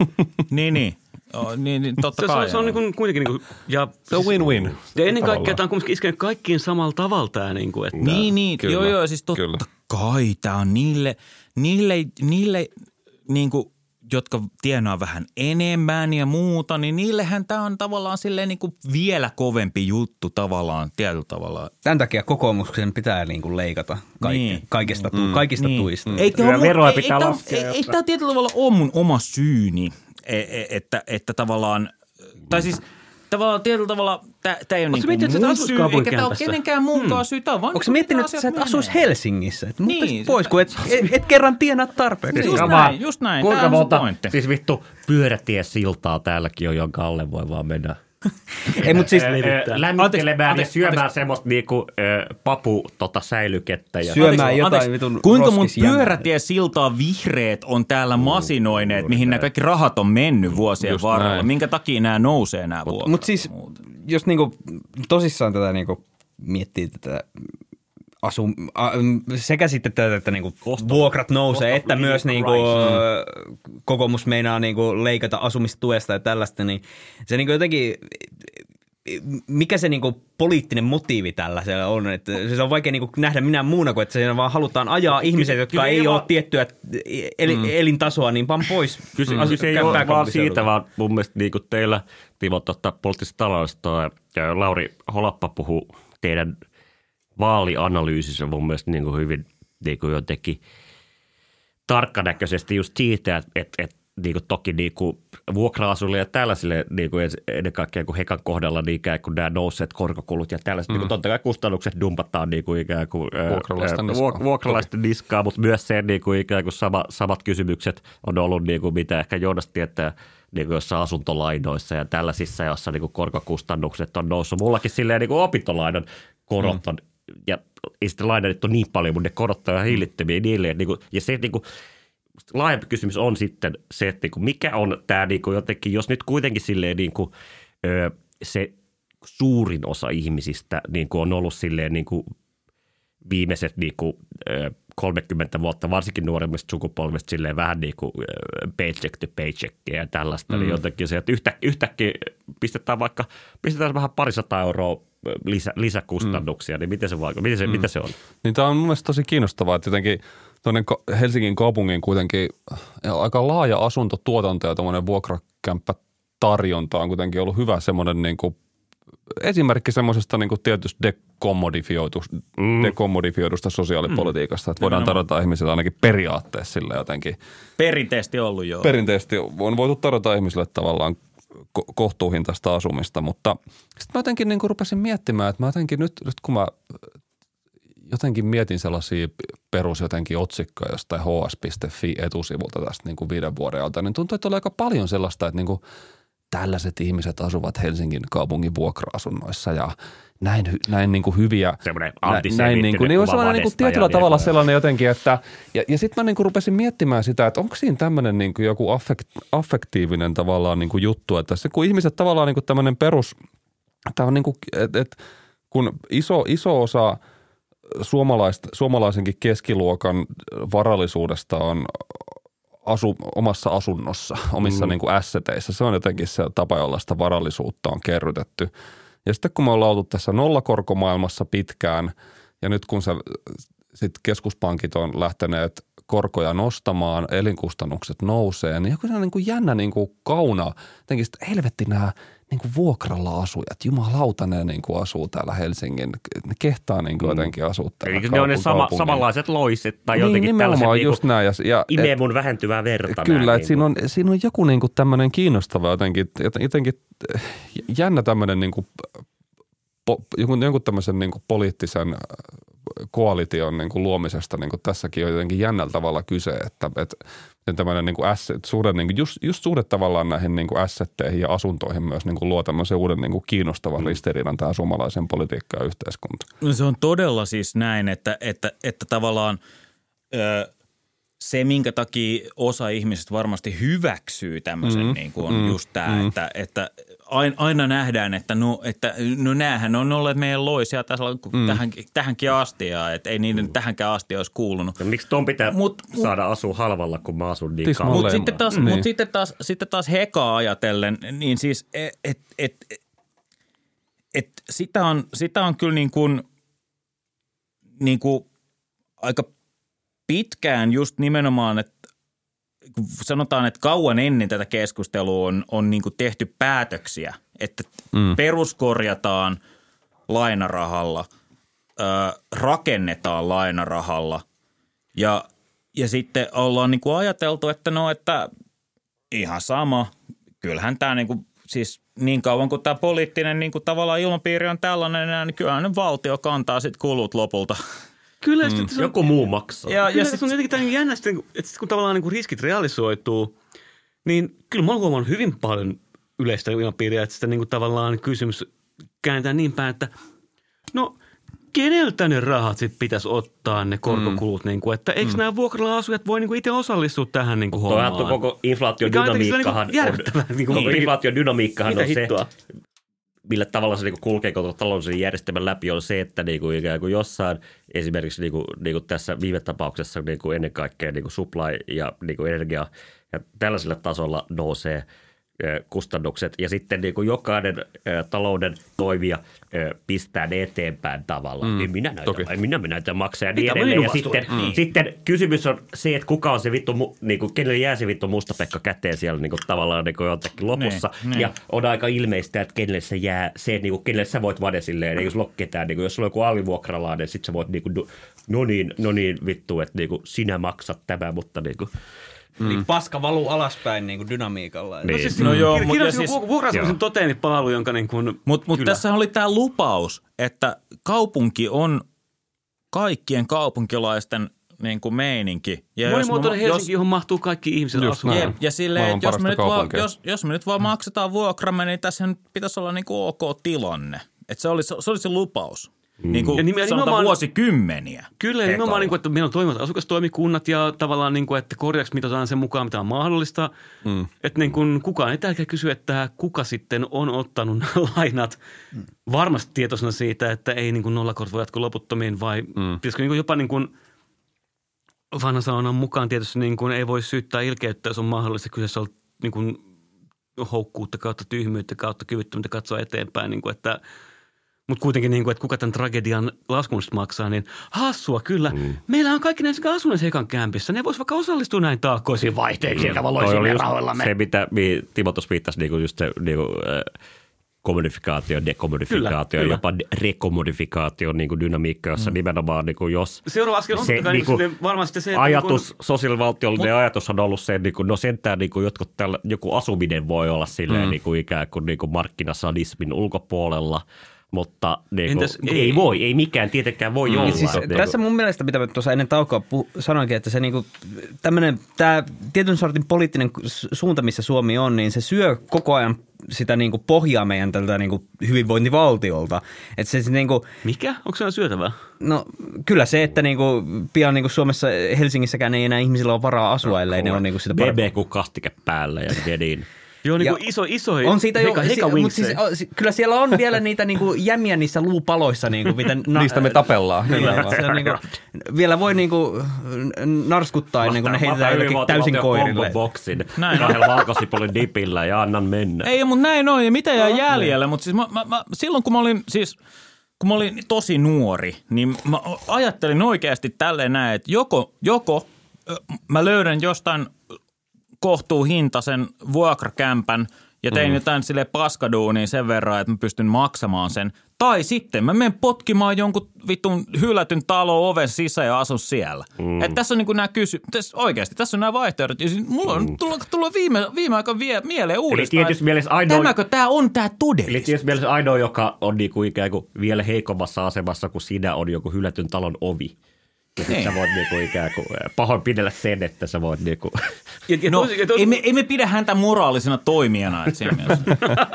S7: niin, niin, o, niin, niin totta
S5: Se, se,
S7: kai.
S5: on, se on niin kuin, kuitenkin niin kuin, ja,
S6: Se on win-win.
S5: ja ennen kaikkea tämä on kuitenkin iskenyt kaikkiin samalla tavalla tämä, niin kuin, että
S7: Niin, niin.
S6: Kyllä,
S7: joo, joo, siis totta
S6: kyllä.
S7: kai tämä on niille, niille, niille niin kuin, jotka tienaa vähän enemmän ja muuta, niin niillehän tämä on tavallaan silleen niin kuin vielä kovempi juttu tavallaan tietyllä tavalla.
S1: Tämän takia kokoomuksen pitää niin kuin leikata kaikki,
S7: Niin.
S1: kaikista, tu, kaikista
S7: Niin.
S1: tuista.
S7: Mun- ei-
S4: pitää
S7: ei tää-
S4: laskea,
S7: Ei, ei
S4: jotta-
S7: tämä tietyllä tavalla ole mun oma syyni, että, että tavallaan, tai siis tavallaan tietyllä tavalla tämä ei ole niin
S5: miettinyt,
S7: kuin
S5: että
S7: mun syy, eikä tämä ole kenenkään muunkaan syy. Tämä on vaan
S1: Onko
S7: niin
S1: miettinyt, että sä et asuisi. Helsingissä? Et
S7: Niin.
S1: pois, kun et, et, et kerran tienaa tarpeeksi.
S7: Just näin, just näin.
S4: Kuinka monta, siis vittu pyörätiesiltaa täälläkin on, jonka alle voi vaan mennä.
S1: Ei, mutta siis
S5: Levittää.
S4: Lämmittelemään
S7: Anteeksi,
S4: ja syömään
S7: anteeksi.
S4: semmoista niinku, ö, papu tota, säilykettä. Ja
S1: syömään
S7: Anteeksi,
S1: jotain
S7: anteeksi.
S1: vitun
S7: Kuinka mun pyörätiesiltaa vihreät on täällä masinoineet, mihin nämä kaikki rahat on mennyt vuosien
S6: Just
S7: varrella?
S6: näin.
S7: Minkä takia nämä nousee nämä vuokrat?
S1: Mutta siis, jos niinku tosissaan tätä niinku miettii tätä asu, a, sekä sitten tätä, että niinku vuokrat nousee, että myös niinku, ö, kokoomus meinaa niinku leikata asumistuesta ja tällaista, niin se niinku jotenkin, mikä se niinku poliittinen motiivi tällaisella on, että se on vaikea niinku nähdä minä muuna kuin, että siinä vaan halutaan ajaa ihmiset, jotka
S4: kyllä
S1: ei
S4: ei
S1: ole
S4: vaan-
S1: tiettyä el, elintasoa, niin vaan pois.
S4: Kyse,
S1: Asu-
S4: kyse ei
S1: käy
S4: ole vaan siitä, vaan mun mielestä niin kuin teillä, Timo, totta, poliittisesta taloudesta. Ja Lauri Holappa puhuu teidän vaalianalyysissä mun mielestä niin kuin hyvin niin kuin jotenkin tarkkanäköisesti just siitä, että, että, että niin kuin toki niin kuin vuokra-asuille ja tällaisille niin kuin ennen kaikkea kun hekan kohdalla niin ikään kuin nämä nousseet korkokulut ja tällaiset, mm. niin kuin totta kai kustannukset dumpataan niin kuin ikään kuin
S6: Vuokralaisten
S4: ää,
S6: niskaan.
S4: vuok- vuokralaisten niskaa, mutta myös se niin kuin ikään kuin sama, samat kysymykset on ollut niin kuin mitä ehkä Joonas tietää niin kuin jossain asuntolainoissa ja tällaisissa, jossa niin kuin korkokustannukset on noussut. Mullakin silleen niin kuin opintolainan korot on, ja ei sitten laina nyt ole niin paljon, mutta ne korot on ihan hillittömiä niille. Niin kuin, ja se niin kuin, laajempi kysymys on sitten se, että niin kuin mikä on tämä niin kuin jotenkin, jos nyt kuitenkin silleen niin kuin, se suurin osa ihmisistä niin kuin on ollut silleen niin kuin viimeiset niin kuin, ö, 30 vuotta, varsinkin nuoremmista sukupolvista silleen vähän niin kuin paycheck to paycheck ja tällaista, mm. niin jotenkin se, että yhtä, yhtäkkiä pistetään vaikka, pistetään vähän parisataa euroa lisä, lisäkustannuksia, mm. niin miten se, vaikka, miten se, mm. mitä se on?
S6: Niin tämä on mun mielestä tosi kiinnostavaa, että jotenkin tuonne Helsingin kaupungin kuitenkin aika laaja asuntotuotanto ja tuommoinen vuokrakämppä tarjonta on kuitenkin ollut hyvä semmoinen niin kuin esimerkki semmoisesta niin tietysti dekommodifioidusta, mm. dekommodifioidusta sosiaalipolitiikasta, että voidaan tarjota ihmisille ainakin periaatteessa sille jotenkin.
S7: Perinteisesti ollut jo.
S6: Perinteisesti on voitu tarjota ihmisille tavallaan ko- kohtuuhintaista asumista, mutta sitten mä jotenkin niin rupesin miettimään, että mä jotenkin nyt, nyt kun mä jotenkin mietin sellaisia perus jotenkin otsikkoja jostain hs.fi etusivulta tästä niin kuin viiden vuoden alta, niin tuntuu, että oli aika paljon sellaista, että niin kuin tällaiset ihmiset asuvat Helsingin kaupungin vuokra-asunnoissa ja näin, näin niin kuin hyviä.
S4: Semmoinen
S6: näin niin kuin, niin on sellainen niin kuin tietyllä tavalla sellainen jotenkin, että ja, ja sitten mä niin kuin rupesin miettimään sitä, että onko siinä tämmöinen niin kuin joku affekt, affektiivinen tavallaan niin kuin juttu, että se, kun ihmiset tavallaan niin kuin tämmöinen perus, tämä on niin kuin, että, että kun iso, iso osa suomalaisenkin keskiluokan varallisuudesta on asu, omassa asunnossa, omissa mm. niin kuin asseteissa. Se on jotenkin se tapa, jolla sitä varallisuutta on kerrytetty. Ja sitten kun me ollaan oltu tässä nollakorkomaailmassa pitkään ja nyt kun se, sit keskuspankit on lähteneet korkoja nostamaan, elinkustannukset nousee, niin joku niin kuin jännä niin kuin kauna, jotenkin helvetti nämä – niin kuin vuokralla asujat. Jumalauta ne niin kuin asuu täällä Helsingin. Ne kehtaa niin kuin mm. jotenkin asua täällä
S4: Eli ne on ne sama, samanlaiset loiset tai
S6: niin,
S4: jotenkin
S6: tällaiset
S4: niin
S6: just näin. Ja, ja,
S4: imee mun vähentyvää verta.
S6: Kyllä, että
S4: niin
S6: siinä on, siinä on joku niin kuin tämmöinen kiinnostava jotenkin, jotenkin jännä tämmöinen niin kuin, po, jonkun, jonkun tämmöisen niin kuin poliittisen koalition niin kuin luomisesta niin kuin tässäkin on jotenkin jännällä tavalla kyse, että, että tämmöinen niin kuin asset, suhde, niin kuin just, just suhde tavallaan näihin niin kuin assetteihin ja asuntoihin myös niin kuin luo tämmöisen uuden niin kuin kiinnostavan mm. ristiriidan tähän suomalaisen politiikkaan ja yhteiskuntaan.
S7: No se on todella siis näin, että, että, että tavallaan ö, se, minkä takia osa ihmisistä varmasti hyväksyy tämmöisen mm, niin kuin mm, just tämä, mm. että, että aina nähdään, että no, että no näähän on olleet meidän loisia tässä, mm. tähän, tähänkin asti ja että ei niiden mm. tähänkään asti olisi kuulunut.
S4: Ja miksi ton pitää mut, saada asua halvalla, kun mä asun niin
S7: kauan? Mutta sitten taas, niin. mut sitten taas, sitten taas hekaa ajatellen, niin siis et, et, et, et sitä, on, sitä on kyllä niin kuin, niin kuin aika pitkään just nimenomaan, että sanotaan, että kauan ennen tätä keskustelua on, on niin tehty päätöksiä, että mm. peruskorjataan lainarahalla, ö, rakennetaan lainarahalla ja, ja sitten ollaan niin ajateltu, että no, että ihan sama, kyllähän tämä niin kuin, siis niin kauan kuin tämä poliittinen niin kuin tavallaan ilmapiiri on tällainen, niin kyllähän valtio kantaa sitten kulut lopulta
S5: Kyllä, mm.
S4: se on, Joku muu maksaa.
S5: Ja, kyllä, ja sit, se on jotenkin tämän jännä, että sit kun tavallaan niin kuin riskit realisoituu, niin kyllä mä oon huomannut hyvin paljon yleistä ilmapiiriä, että sitä niin kuin tavallaan kysymys kääntää niin päin, että no keneltä ne rahat sitten pitäisi ottaa, ne korkokulut, mm. niin kuin, että eikö mm. nämä vuokralla asujat voi niin kuin itse osallistua tähän niin kuin hommaan?
S4: Tuo koko inflaatiodynamiikkahan
S5: niin on,
S4: niin kuin, koko inflaatiodynamiikkahan on se, millä tavalla se niin kulkee koko taloudellisen järjestelmän läpi, on se, että niin kuin ikään kuin jossain esimerkiksi niin kuin, niin kuin tässä viime tapauksessa niin kuin ennen kaikkea niin kuin supply ja niin kuin energia ja tällaisella tasolla nousee – kustannukset ja sitten niin kuin jokainen talouden toimija pistää ne eteenpäin tavallaan. Mm, niin minä näytän, minä näitä maksaa ja niin edelleen. Ja sitten, mm. sitten kysymys on se, että kuka on se vittu, niin kuin, kenelle jää se vittu mustapekka käteen siellä niin kuin, tavallaan niin kuin jotenkin lopussa. Ne, ne. Ja on aika ilmeistä, että kenelle se jää, se, niin kuin, kenelle sä voit vade silleen, jos ketään, niin kuin, jos sulla on joku alivuokralainen, sitten sä voit niin kuin, no niin, no niin vittu, että niin kuin, sinä maksat tämä, mutta niin kuin,
S1: Mm. Niin paska valuu alaspäin niin kuin dynamiikalla.
S5: Niin. No, siis, no joo, mutta siis, vuokrasumisen toteenipalvelu, jonka niin kuin,
S7: Mutta mut tässä oli tämä lupaus, että kaupunki on kaikkien kaupunkilaisten niin kuin meininki.
S5: Ja Monimuotoinen Helsinki, jos, johon mahtuu kaikki ihmiset asumaan.
S7: Ja, ja silleen, jos me, nyt vaan, jos, jos me nyt vaan maksetaan vuokramme, niin tässä pitäisi olla niin kuin ok tilanne. Et se, oli, se oli se lupaus. Mm. Niin kuin ja nimen, sanotaan vuosikymmeniä.
S5: Kyllä, ja nimenomaan, niin kuin, että meillä on toimivat asukastoimikunnat ja tavallaan, niin kuin, että korjaaksi mitataan sen mukaan, mitä on mahdollista. Mm. Että niin kuin, kukaan ei tärkeä kysy, että kuka sitten on ottanut lainat mm. varmasti tietoisena siitä, että ei niin kuin nollakort voi jatkua loputtomiin vai mm. pitäisikö niin kuin jopa niin kuin vanhan sanonnan mukaan tietysti niin kuin ei voi syyttää ilkeyttä, jos on mahdollista. Kyseessä on niin kuin houkkuutta kautta tyhmyyttä kautta kyvyttömyyttä katsoa eteenpäin. Niin kuin, että, mutta kuitenkin, niin kuin, että kuka tämän tragedian laskun maksaa, niin hassua kyllä. Mm. Meillä on kaikki näissä asuneet ekan kämpissä. Ne vois vaikka osallistua näin taakkoisiin vaihteisiin, mm.
S4: Just
S5: rahoillamme.
S4: Se, mitä mihin Timo tuossa viittasi, niin kuin just se niin kuin, äh, kommunifikaatio, dekommunifikaatio,
S5: Kyllä,
S4: jopa de- rekommunifikaatio niin kuin dynamiikka, jossa mm. nimenomaan niin kuin jos
S5: Seuraava askel on
S4: se, niinku,
S5: niin varmasti se, että
S4: ajatus,
S5: niin
S4: sosiaalivaltiollinen ajatus on ollut se, että niin kuin, no sentään niin kuin jotkut tällä, joku asuminen voi olla silleen mm. niin kuin ikään kuin, niin kuin markkinasadismin ulkopuolella, mutta niin kuin,
S5: Entäs
S4: ei,
S5: ei?
S4: voi, ei mikään tietenkään voi mm. olla.
S1: Siis,
S4: Niin kuin-
S1: tässä mun mielestä, mitä mä tuossa ennen taukoa puh- sanoinkin, että se niinku, tämmöinen, tämä tietyn sortin poliittinen su- suunta, missä Suomi on, niin se syö koko ajan sitä niinku pohjaa meidän tältä niinku hyvinvointivaltiolta. Että se, se niinku,
S5: Mikä? Onko se syötävää?
S1: no kyllä se, että niinku, pian niinku Suomessa Helsingissäkään ei enää ihmisillä ole varaa asua, ellei ne on niinku sitä parempaa.
S4: BBQ kastike päällä ja vedin.
S5: Joo, niin
S1: Ja
S5: kuin iso, iso
S1: On siitä jo,
S5: heka, heka
S1: si, mutta siis, o- si- kyllä siellä on vielä niitä niinku jämiä niissä luupaloissa. Niinku, mitä na,
S6: Niistä me tapellaan.
S1: Niin, se on niinku, vielä voi niinku narskuttaa ennen kuin ne heitetään jotenkin täysin koirille.
S4: boksin
S7: Näin.
S4: kahdella valkosipulin dipillä ja annan mennä.
S7: Ei, mutta näin on. Ja mitä jää jäljelle? Mutta siis mä, mä, mä, silloin kun mä olin siis kun mä olin tosi nuori, niin mä ajattelin oikeasti tälleen näin, että joko, joko mä löydän jostain kohtuuhintaisen vuokrakämpän ja tein mm. jotain sille paskaduunia sen verran, että mä pystyn maksamaan sen. Tai sitten mä menen potkimaan jonkun vitun hylätyn talon oven sisään ja asun siellä. Mm. Et tässä on niin nämä kysy... Tässä, oikeasti, tässä on nämä vaihtoehdot. Ja siis mulla on tullut, tullut viime, viime aikoina vie, mieleen uudestaan.
S4: tietysti
S7: että
S4: mielessä ainoa-
S7: Tämäkö tämä on tämä
S4: Eli
S7: todellisuus?
S4: tietysti mielessä ainoa, joka on niinku ikään kuin vielä heikommassa asemassa kuin sinä, on joku hylätyn talon ovi. Ja
S7: Niin.
S4: sä voit niinku ikään kuin pahoinpidellä sen, että sä voit niinku...
S5: Ja, ja,
S7: No,
S5: tosi, ja, tosi,
S7: ei, me, ei me pidä häntä moraalisena toimijana. Että siinä mielessä.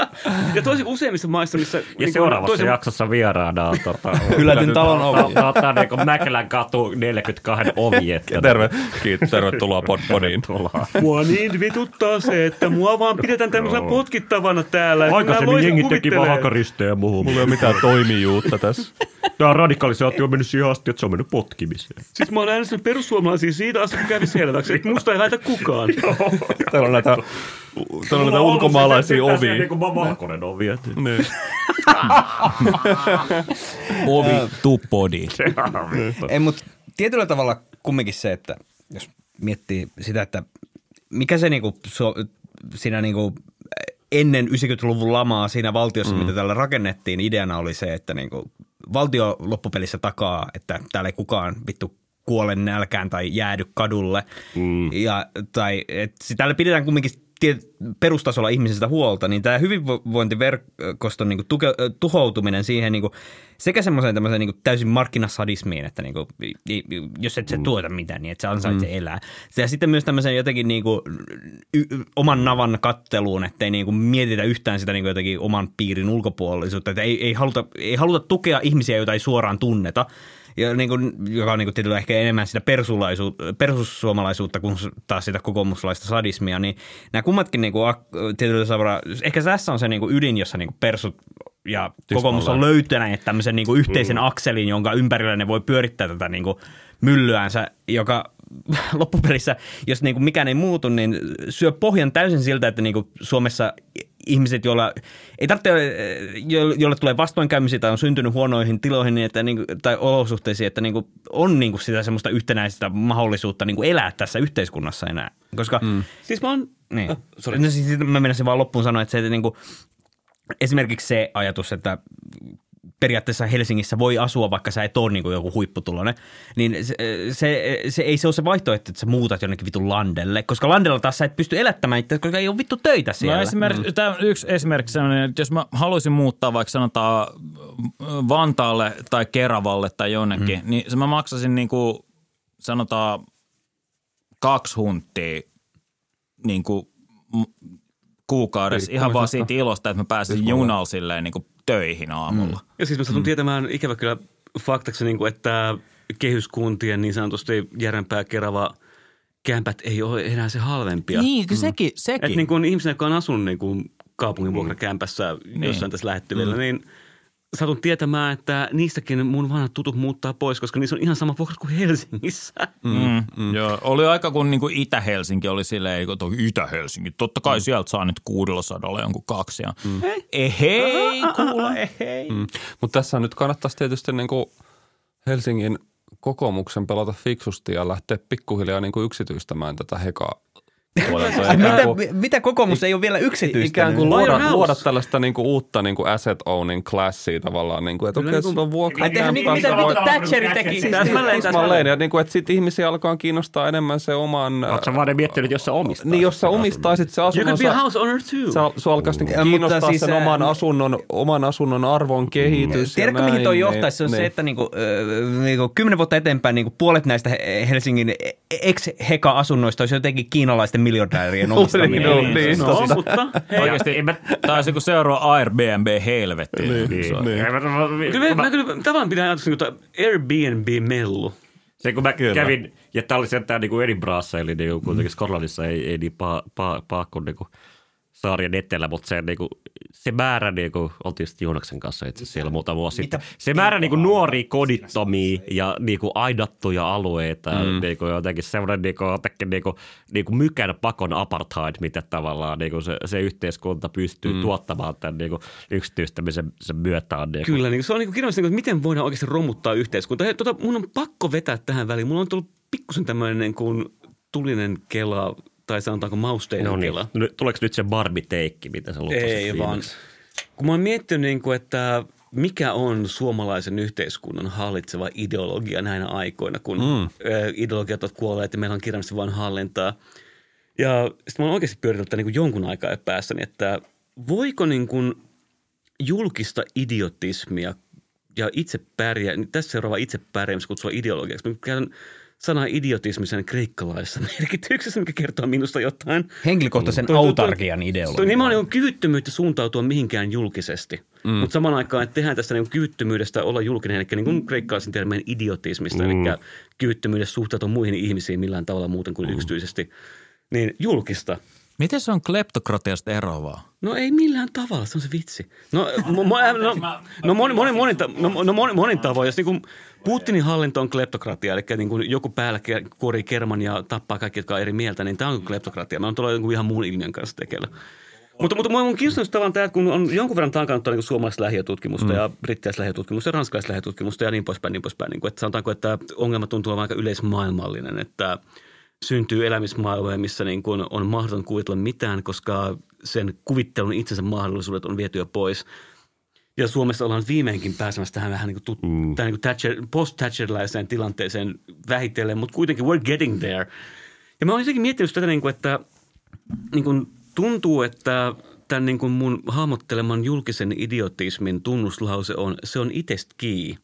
S5: ja tosi useimmissa maissa, missä...
S4: Ja
S5: niin
S4: seuraavassa
S5: toisen-
S4: jaksossa vieraana on tota,
S1: Hylätyn talon ovi.
S4: tota, niinku Mäkelän katu 42 ovi. Että
S6: Terve, kiitos, tervetuloa.
S4: Tervetuloa.
S5: Mua niin vituttaa se, että mua vaan pidetään tämmöisenä potkittavana täällä.
S4: Aikaisemmin
S5: voisin
S4: jengi teki hakaristejä muuhun.
S6: Mulla ei ole mitään toimijuutta tässä.
S4: Tämä radikalisaatio on mennyt siihen asti, että se on mennyt potkimiseen.
S5: Siis mä oon äänestänyt perussuomalaisia siitä asti, kun kävi selväksi, että musta ei laita kukaan.
S6: Täällä on näitä, täällä on näitä ulkomaalaisia ovia.
S4: Niin kuin valkoinen ovi.
S6: Niin.
S7: Ovi to body.
S1: Ei, mutta tietyllä tavalla kumminkin se, että jos miettii sitä, että mikä se niinku, so, siinä niinku ennen 90-luvun lamaa siinä valtiossa, mm. mitä täällä rakennettiin, ideana oli se, että niinku valtio loppupelissä takaa, että täällä ei kukaan vittu kuole nälkään tai jäädy kadulle. Mm. Ja, tai että täällä pidetään kumminkin perustasolla ihmisistä huolta, niin tämä hyvinvointiverkoston niin tuke, tuhoutuminen siihen niin sekä semmoiseen tämmöiseen niin täysin markkinasadismiin, että niin kuin, jos et sä tuota mitään, niin et sä ansaitse mm. elää. Ja sitten myös tämmöiseen jotenkin niin kuin, y, oman navan katteluun, että ei niin kuin mietitä yhtään sitä niin kuin jotenkin oman piirin ulkopuolisuutta, että ei, ei, haluta, ei haluta tukea ihmisiä, joita ei suoraan tunneta, ja niin kuin, joka on niin kuin tietyllä ehkä enemmän sitä persusuomalaisuutta, perussuomalaisuutta kuin taas sitä kokoomuslaista sadismia, niin nämä kummatkin niin kuin, tietyllä tavalla, ehkä tässä on se niin kuin ydin, jossa niin kuin persut ja kokoomus on löytäneet tämmöisen niin kuin yhteisen akselin, jonka ympärillä ne voi pyörittää tätä niin kuin myllyänsä, joka loppupelissä, jos niin kuin mikään ei muutu, niin syö pohjan täysin siltä, että niin kuin Suomessa ihmiset, joilla ei tarvitse, jo- joille tulee vastoinkäymisiä tai on syntynyt huonoihin tiloihin niin että, niin kuin, tai olosuhteisiin, että niin kuin, on niin kuin sitä semmoista yhtenäistä mahdollisuutta niin kuin elää tässä yhteiskunnassa enää. Koska mm.
S5: Siis mä oon...
S1: niin.
S5: Sorry.
S1: No siis mä menisin vaan loppuun sanoa, että se, että niin kuin, esimerkiksi se ajatus, että periaatteessa Helsingissä voi asua, vaikka sä et ole niin kuin joku huipputulonen, niin se, se, se, ei se ole se vaihtoehto, että sä muutat jonnekin vitun landelle, koska landella taas sä et pysty elättämään itse, koska ei ole vittu töitä siellä.
S7: No esimerkiksi, mm. tämä yksi esimerkki sellainen, että jos mä haluaisin muuttaa vaikka sanotaan Vantaalle tai Keravalle tai jonnekin, mm. niin se mä maksasin niin kuin sanotaan kaksi hunttia niin kuin kuukaudessa ihan vaan siitä ilosta, että mä pääsin junalla silleen niin kuin töihin aamulla. Mm.
S5: Ja siis mä satun tietämään ikävä kyllä faktaksi, niin kuin, että kehyskuntien niin sanotusti järempää kerava kämpät ei ole enää se halvempia.
S7: Niin, mm. sekin. sekin.
S5: Että niin kuin ihmisenä, joka on asunut niin kuin kaupungin vuokrakämpässä jossain tässä lähettyvillä, niin satun tietämään, että niistäkin mun vanhat tutut muuttaa pois, koska niissä on ihan sama vuokrat kuin Helsingissä.
S7: Mm, mm. Joo, oli aika kun niin kuin Itä-Helsinki oli silleen, toi Itä-Helsinki, totta kai mm. sieltä saa nyt 600 jonkun kaksi. Ja, mm. Ehei, kuule, ehei. Mm.
S6: Mutta tässä nyt kannattaisi tietysti niin kuin Helsingin kokoomuksen pelata fiksusti ja lähteä pikkuhiljaa niin kuin yksityistämään tätä hekaa puolelta.
S1: Mitä,
S6: kuin-
S1: mitä kokoomus ei ole vielä yksityistänyt?
S6: Ikään kuin luoda, luoda tällaista niin kuin uutta niin kuin asset owning classia tavallaan, niin kuin, että okei, okay, sulla on vuokra.
S1: Niin kuin mitä Vittu Thatcheri teki.
S5: Täsmälleen,
S6: ja niin kuin, että sitten ihmisiä alkaa kiinnostaa enemmän se oman...
S4: Oletko vaan miettinyt, jos sä omistat?
S6: Niin, jos sä omistaisit se
S5: You
S6: asunnon,
S5: could be a
S6: sä,
S5: house owner too.
S6: sä, sua alkaisi niinku
S1: mutta
S6: kiinnostaa
S1: siis,
S6: sen oman asunnon, oman asunnon arvon kehitys.
S1: Tiedätkö,
S6: ja
S1: mihin toi
S6: niin-
S1: johtaisi? Se on se,
S6: niin.
S1: että niinku, niinku kymmenen vuotta eteenpäin niinku puolet näistä He- Helsingin ex-heka-asunnoista olisi jotenkin kiinalaisten miljardäärien omistamia.
S6: No, niin,
S5: no,
S6: totta.
S5: mutta hei,
S7: Oikeasti, tämä olisi kuin seuraava Airbnb-helvetti.
S4: Niin.
S5: kyllä mä, mä, kyllä tavallaan pidän ajatus niin kuin Airbnb-mellu.
S4: Se kun mä Kyllä. kävin, ja tää oli sentään niinku Edinburghissa, eli niinku kuitenkin Skotlannissa ei, ei niin paha, paha, paha kuin niinku saarien etelä, mutta se, niinku, se määrä, niinku, oltiin sitten Joonaksen kanssa itse asiassa siellä muutama vuosi sitten, se määrä niinku nuoria kodittomia ja niinku aidattuja alueita, mm. niinku, jotenkin semmoinen niinku, jotenkin niinku, niinku mykän pakon apartheid, mitä tavallaan niinku se, se yhteiskunta pystyy mm. tuottamaan tämän niinku, yksityistämisen sen myötä. On, niinku.
S5: Kyllä, niin se on niin kirjallista, että miten voidaan oikeasti romuttaa yhteiskuntaa. Hei, tota, mun on pakko vetää tähän väliin. Mulla on tullut pikkusen tämmöinen niin kuin tulinen kela, tai sanotaanko mausteinen
S4: No niin.
S5: kela.
S4: Nyt- Tuleeko nyt se Barbie-teikki, mitä sä lupasit
S5: Ei vaan. Kun mä oon miettinyt, niin kuin, että mikä on suomalaisen yhteiskunnan hallitseva ideologia näinä aikoina, kun mm. ideologiat ovat kuolleet ja meillä on kirjallisesti vain hallintaa. Ja sitten mä oon oikeasti pyöritellyt niin kuin jonkun aikaa päässäni, että voiko niin kuin julkista idiotismia ja itse pärjää, tässä seuraava itse pärjäämistä kutsua ideologiaksi. Mä käytän sanaa idiotismi sen kreikkalaisessa merkityksessä, mikä kertoo minusta jotain.
S1: Henkilökohtaisen
S5: toi-
S1: autarkian
S5: Toi
S1: ideologia.
S5: nimenomaan on kyvyttömyyttä suuntautua mihinkään julkisesti. Mm. Mutta samaan aikaan, että tehdään tästä niin kyvyttömyydestä olla julkinen, eli niin kuin kreikkalaisen termeen idiotismista, mm. eli kyvyttömyydestä suhtautua muihin ihmisiin millään tavalla muuten kuin mm. yksityisesti, niin julkista.
S7: Miten se on kleptokratiasta eroavaa?
S5: No ei millään tavalla, se on se vitsi. No, mo, mo, no, no monin, monin, ta- no, no monin tavoin. Jos niin Putinin hallinto on kleptokratia, eli niin kuin joku päällä kuorii kerman ja tappaa kaikki, jotka on eri mieltä, niin tämä on kleptokratia. Mä oon tuolla jonkun ihan muun ilmiön kanssa tekeillä. Mutta, mutta mua on kiinnostunut tavallaan tämä, että kun on jonkun verran tankannut niin suomalaista lähiötutkimusta mm. ja brittiläistä lähiötutkimusta ja ranskalaista lähiötutkimusta ja niin poispäin, niin poispäin. Niin kuin, että sanotaanko, että ongelma tuntuu olevan aika yleismaailmallinen, että syntyy elämismaailmoja, missä niin kuin on mahdoton kuvitella mitään, koska sen kuvittelun itsensä mahdollisuudet on viety jo pois. Ja Suomessa ollaan viimeinkin pääsemässä tähän vähän niin kuin, tut- mm. tähän niin kuin Thatcher, post-Thatcherilaiseen tilanteeseen vähitellen, mutta kuitenkin we're getting there. Ja mä oon jotenkin miettinyt tätä, niin kuin, että niin kuin tuntuu, että tämän niin kuin mun hahmotteleman julkisen idiotismin tunnuslause on, se on itsestä kiinni.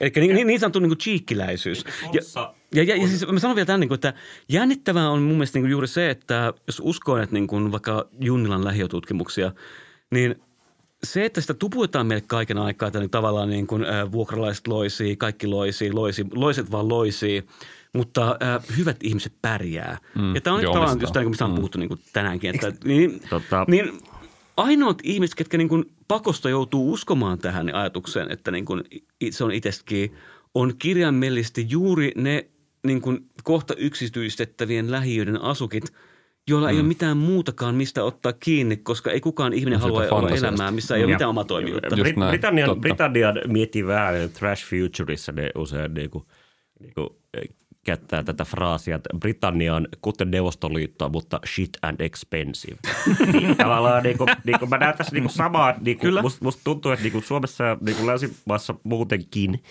S5: Eli niin, niin, niin sanottu niin kuin cheekkiläisyys. Ja, ja, ja, ja siis mä sanon vielä tämän, niin kuin, että jännittävää on mun mielestä niin kuin juuri se, että jos uskoo, että niin kuin vaikka Junnilan lähiötutkimuksia, niin se, että sitä tuputetaan meille kaiken aikaa, että niin tavallaan niin kuin, äh, vuokralaiset loisii, kaikki loisii, loisi, loiset vaan loisii, mutta äh, hyvät ihmiset pärjää. Mm, ja tämä on
S6: joo,
S5: tavallaan tämä, mistä on puhuttu niin kuin tänäänkin. Että, niin,
S4: Tota-
S5: niin ainoat ihmiset, ketkä niin kuin pakosta joutuu uskomaan tähän ajatukseen, että niin kuin se on itsekin, on kirjaimellisesti juuri ne niin kuin kohta yksityistettävien lähiöiden asukit, joilla mm. ei ole mitään muutakaan, mistä ottaa kiinni, koska ei kukaan ihminen
S6: No,
S5: halua olla elämää, missä ei ole
S4: Ja-
S5: mitään omaa toimijuutta.
S4: Brit- Britannian,
S6: totta.
S4: Britannian miettii vähän Trash Futureissa ne usein niinku, niinku, eh, käyttää tätä fraasia, että Britannia on kuten Neuvostoliittoa, mutta shit and expensive. niin, tavallaan niinku, niinku, mä näen tässä niinku samaa, niinku,
S5: Kyllä.
S4: musta must tuntuu, että niinku Suomessa ja niinku länsimaissa muutenkin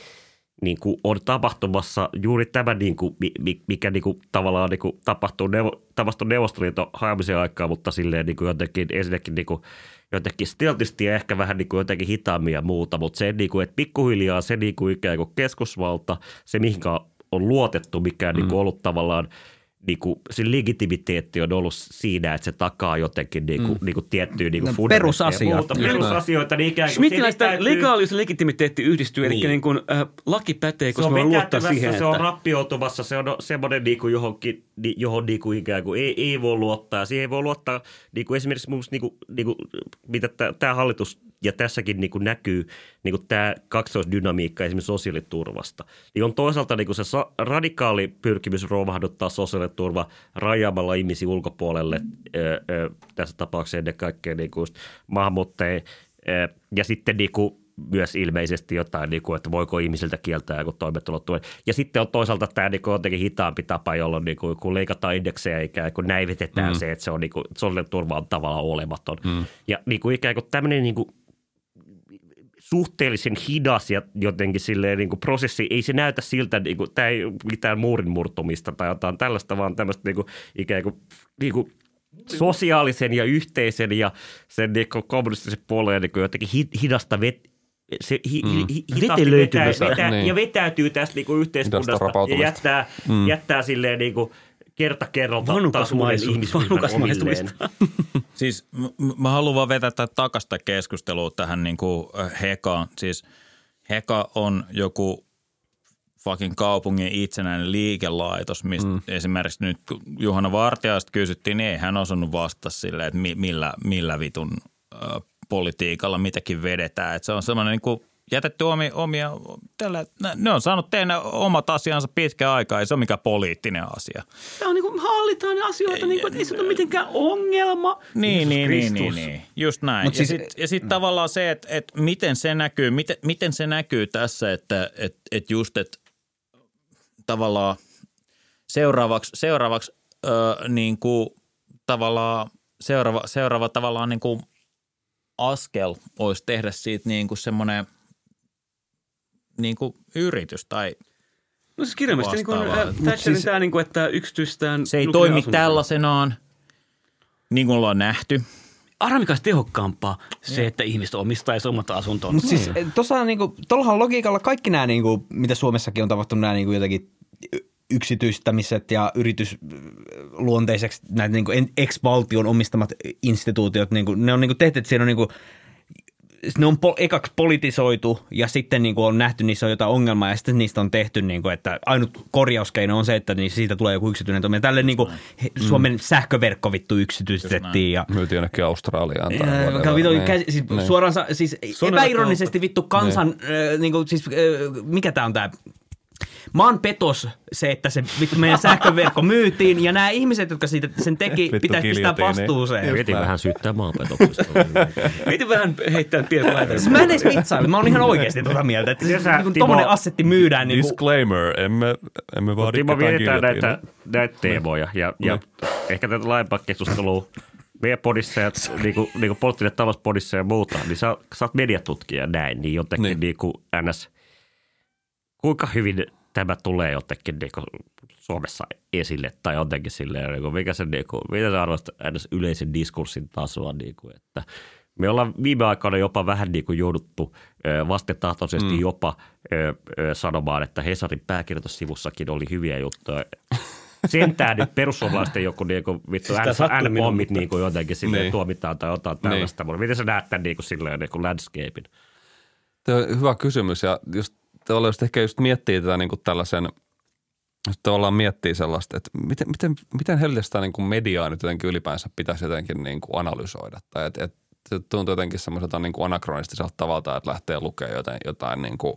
S4: niin kuin on tapahtumassa juuri tämä, niin kuin, mi- mi- mikä niin kuin, tavallaan niin kuin, tapahtuu, neuvo, tapahtui Neuvostoliiton hajoamisen aikaa, mutta silleen niin kuin jotenkin ensinnäkin niin kuin, jotenkin stiltisti ja ehkä vähän niin kuin jotenkin hitaammin ja muuta, mutta se, niin kuin, että pikkuhiljaa se niin kuin ikään kuin keskusvalta, se mihinkä on luotettu, mikä on niin kuin ollut tavallaan niin kuin, se legitimiteetti on ollut siinä, että se takaa jotenkin niin kuin, mm. niin kuin tiettyä niin kuin
S1: No,
S4: muuta.
S1: Just
S4: Perusasioita, niin ikään kuin se täytyy-
S5: legaalius ja legitimiteetti yhdistyy, eli
S4: Niin.
S5: niin kuin, äh, laki pätee,
S4: se
S5: koska
S4: on
S5: me luottaa siihen,
S4: se on
S5: että...
S4: rappioitumassa, se on semmoinen niin kuin johonkin johon niin kuin ikään kuin ei, ei voi luottaa. Siihen ei voi luottaa niin kuin esimerkiksi musta, niin kuin, niin kuin, mitä tämä hallitus ja tässäkin niin kuin näkyy niin kuin tämä kaksoisdynamiikka esimerkiksi sosiaaliturvasta. Niin on toisaalta niin kuin se radikaali pyrkimys romahduttaa sosiaaliturva rajaamalla ihmisiä ulkopuolelle, ö, ö, tässä tapauksessa ennen kaikkea niin kuin just maahanmuuttajia, ja sitten niin kuin myös ilmeisesti jotain, niin kuin, että voiko ihmisiltä kieltää joku toimeentulotuen. Ja sitten on toisaalta tämä niin kuin, jotenkin hitaampi tapa, jolloin niin kuin, kun leikataan indeksejä ikään kuin näivetetään mm. se, että se on niin kuin, sosiaaliturva on tavallaan olematon. Mm. Ja niin kuin, ikään kuin tämmöinen niin kuin, suhteellisen hidas ja jotenkin silleen niin kuin prosessi, ei se näytä siltä, niin kuin, tämä ei mitään muurin murtumista tai jotain tällaista, vaan tämmöistä niin kuin, ikään kuin, niin kuin sosiaalisen ja yhteisen ja sen niin kuin kommunistisen puoleen niin kuin jotenkin hi- hidasta vet, se hi, mm. hi, hi, hitaasti vetää, vetää,
S6: Niin.
S4: ja vetäytyy tästä niin kuin yhteiskunnasta ja jättää, mm. jättää silleen niin kuin kerta kerralta omilleen.
S7: Siis m- mä haluan vaan vetää takasta keskustelua tähän niin kuin äh, Hekaan. Siis Heka on joku fucking kaupungin itsenäinen liikelaitos, mistä mm. esimerkiksi nyt kun Juhana Vartiaista kysyttiin, niin ei hän osannut vastata sille, että mi- millä, millä vitun äh, politiikalla mitäkin vedetään. Että se on semmoinen niin kuin jätetty omia, omia tällä, ne on saanut tehdä omat asiansa pitkään aikaa, ei se ole mikään poliittinen asia.
S5: Tämä on niin kuin, hallitaan asioita, niin kuin, että ei se ole mitenkään ongelma.
S7: Niin, niin, niin, niin, niin, just näin.
S1: Mut
S7: ja
S1: siis-
S7: sitten sit tavallaan se, että et miten se näkyy, miten, miten se näkyy tässä, että et, et just, että tavallaan seuraavaksi, seuraavaksi ö, niin kuin tavallaan seuraava, seuraava tavallaan niin kuin askel olisi tehdä siitä niin kuin semmoinen niin kuin yritys tai
S5: No siis kirjaimellisesti niin kuin, äh, Thatcherin
S1: siis-
S5: tämä, niin kuin, että yksityistään
S7: se ei toimi
S5: asunto.
S7: tällaisenaan, niin kuin ollaan nähty.
S5: Olisi tehokkaampaa se, että ihmiset omistaisi omat asuntonsa.
S1: Mutta siis tuossa niinku, tuollahan logiikalla kaikki nämä, niinku, mitä Suomessakin on tapahtunut, nämä niinku, jotenkin y- yksityistämiset ja yritysluonteiseksi näitä niinku, en- ex-valtion omistamat instituutiot, niinku, ne on niinku tehty, että siinä on niinku, ne on po, ekaksi politisoitu ja sitten niin kuin on nähty, niissä on jotain ongelmaa ja sitten niistä on tehty, niin kuin, että ainut korjauskeino on se, että niin siitä tulee joku yksityinen toimija. Tälle niin kuin, Suomen sähköverkko vittu yksityistettiin ja
S6: Myytiin jonnekin Australiaan. tai.
S1: Vaikka vittu,
S6: Niin.
S1: käs, siis
S6: Niin.
S1: suoraan siis epäironisesti vittu kansan, äh, niinku, siis, äh, mikä tää on tää, maan petos se, että se vittu meidän sähköverkko myytiin ja nämä ihmiset, jotka siitä sen teki,
S6: Vittu
S1: pitäisi pistää
S6: giljotiini.
S1: vastuuseen.
S4: Mietin vähän syyttää maanpetoksesta.
S5: Heitä vähän heittää.
S1: Siis mä en edes vitsaile, mä oon ihan oikeasti tuota mieltä, että siis, niin tommonen assetti myydään niin kuin,
S6: Disclaimer, emme, emme vaadi
S4: Timo, mietitään näitä, näitä teemoja ja, ja ehkä tätä laajempaa keskustelua meidän podissa ja niin kuin, niin kuin poliittinen talouspodissa ja muuta, niin sä, sä oot mediatutkija ja näin, niin jotenkin niin.
S6: Niin.
S4: Niin kuin ns. Kuinka hyvin tämä tulee jotenkin niin kuin Suomessa esille tai jotenkin silleen, niin kuin, mikä se, niin kuin, miten sä arvostat ns. yleisen diskurssin tasoa, niin kuin, että me ollaan viime aikoina jopa vähän niin kuin jouduttu vastentahtoisesti mm. jopa ö, ö, sanomaan, että Hesarin pääkirjoitussivussakin oli hyviä juttuja. Sentään nyt perussuomalaisten joku niinku, vittu
S5: Siis
S4: N-pommit niinku jotenkin silleen
S6: Niin.
S4: tuomitaan tai jotain tällaista. Niin. Miten sä näet tämän niinku silleen niinku landscapein?
S6: Tämä on hyvä kysymys ja just tavallaan just ehkä just miettii tätä niin kuin tällaisen, just tavallaan miettii sellaista, että miten, miten, miten helvestä niin kuin mediaa nyt jotenkin ylipäänsä pitäisi jotenkin niin kuin analysoida. Tai että, että se tuntuu jotenkin semmoiselta niin kuin anakronistiselta tavalta, että lähtee lukemaan jotain, jotain niin kuin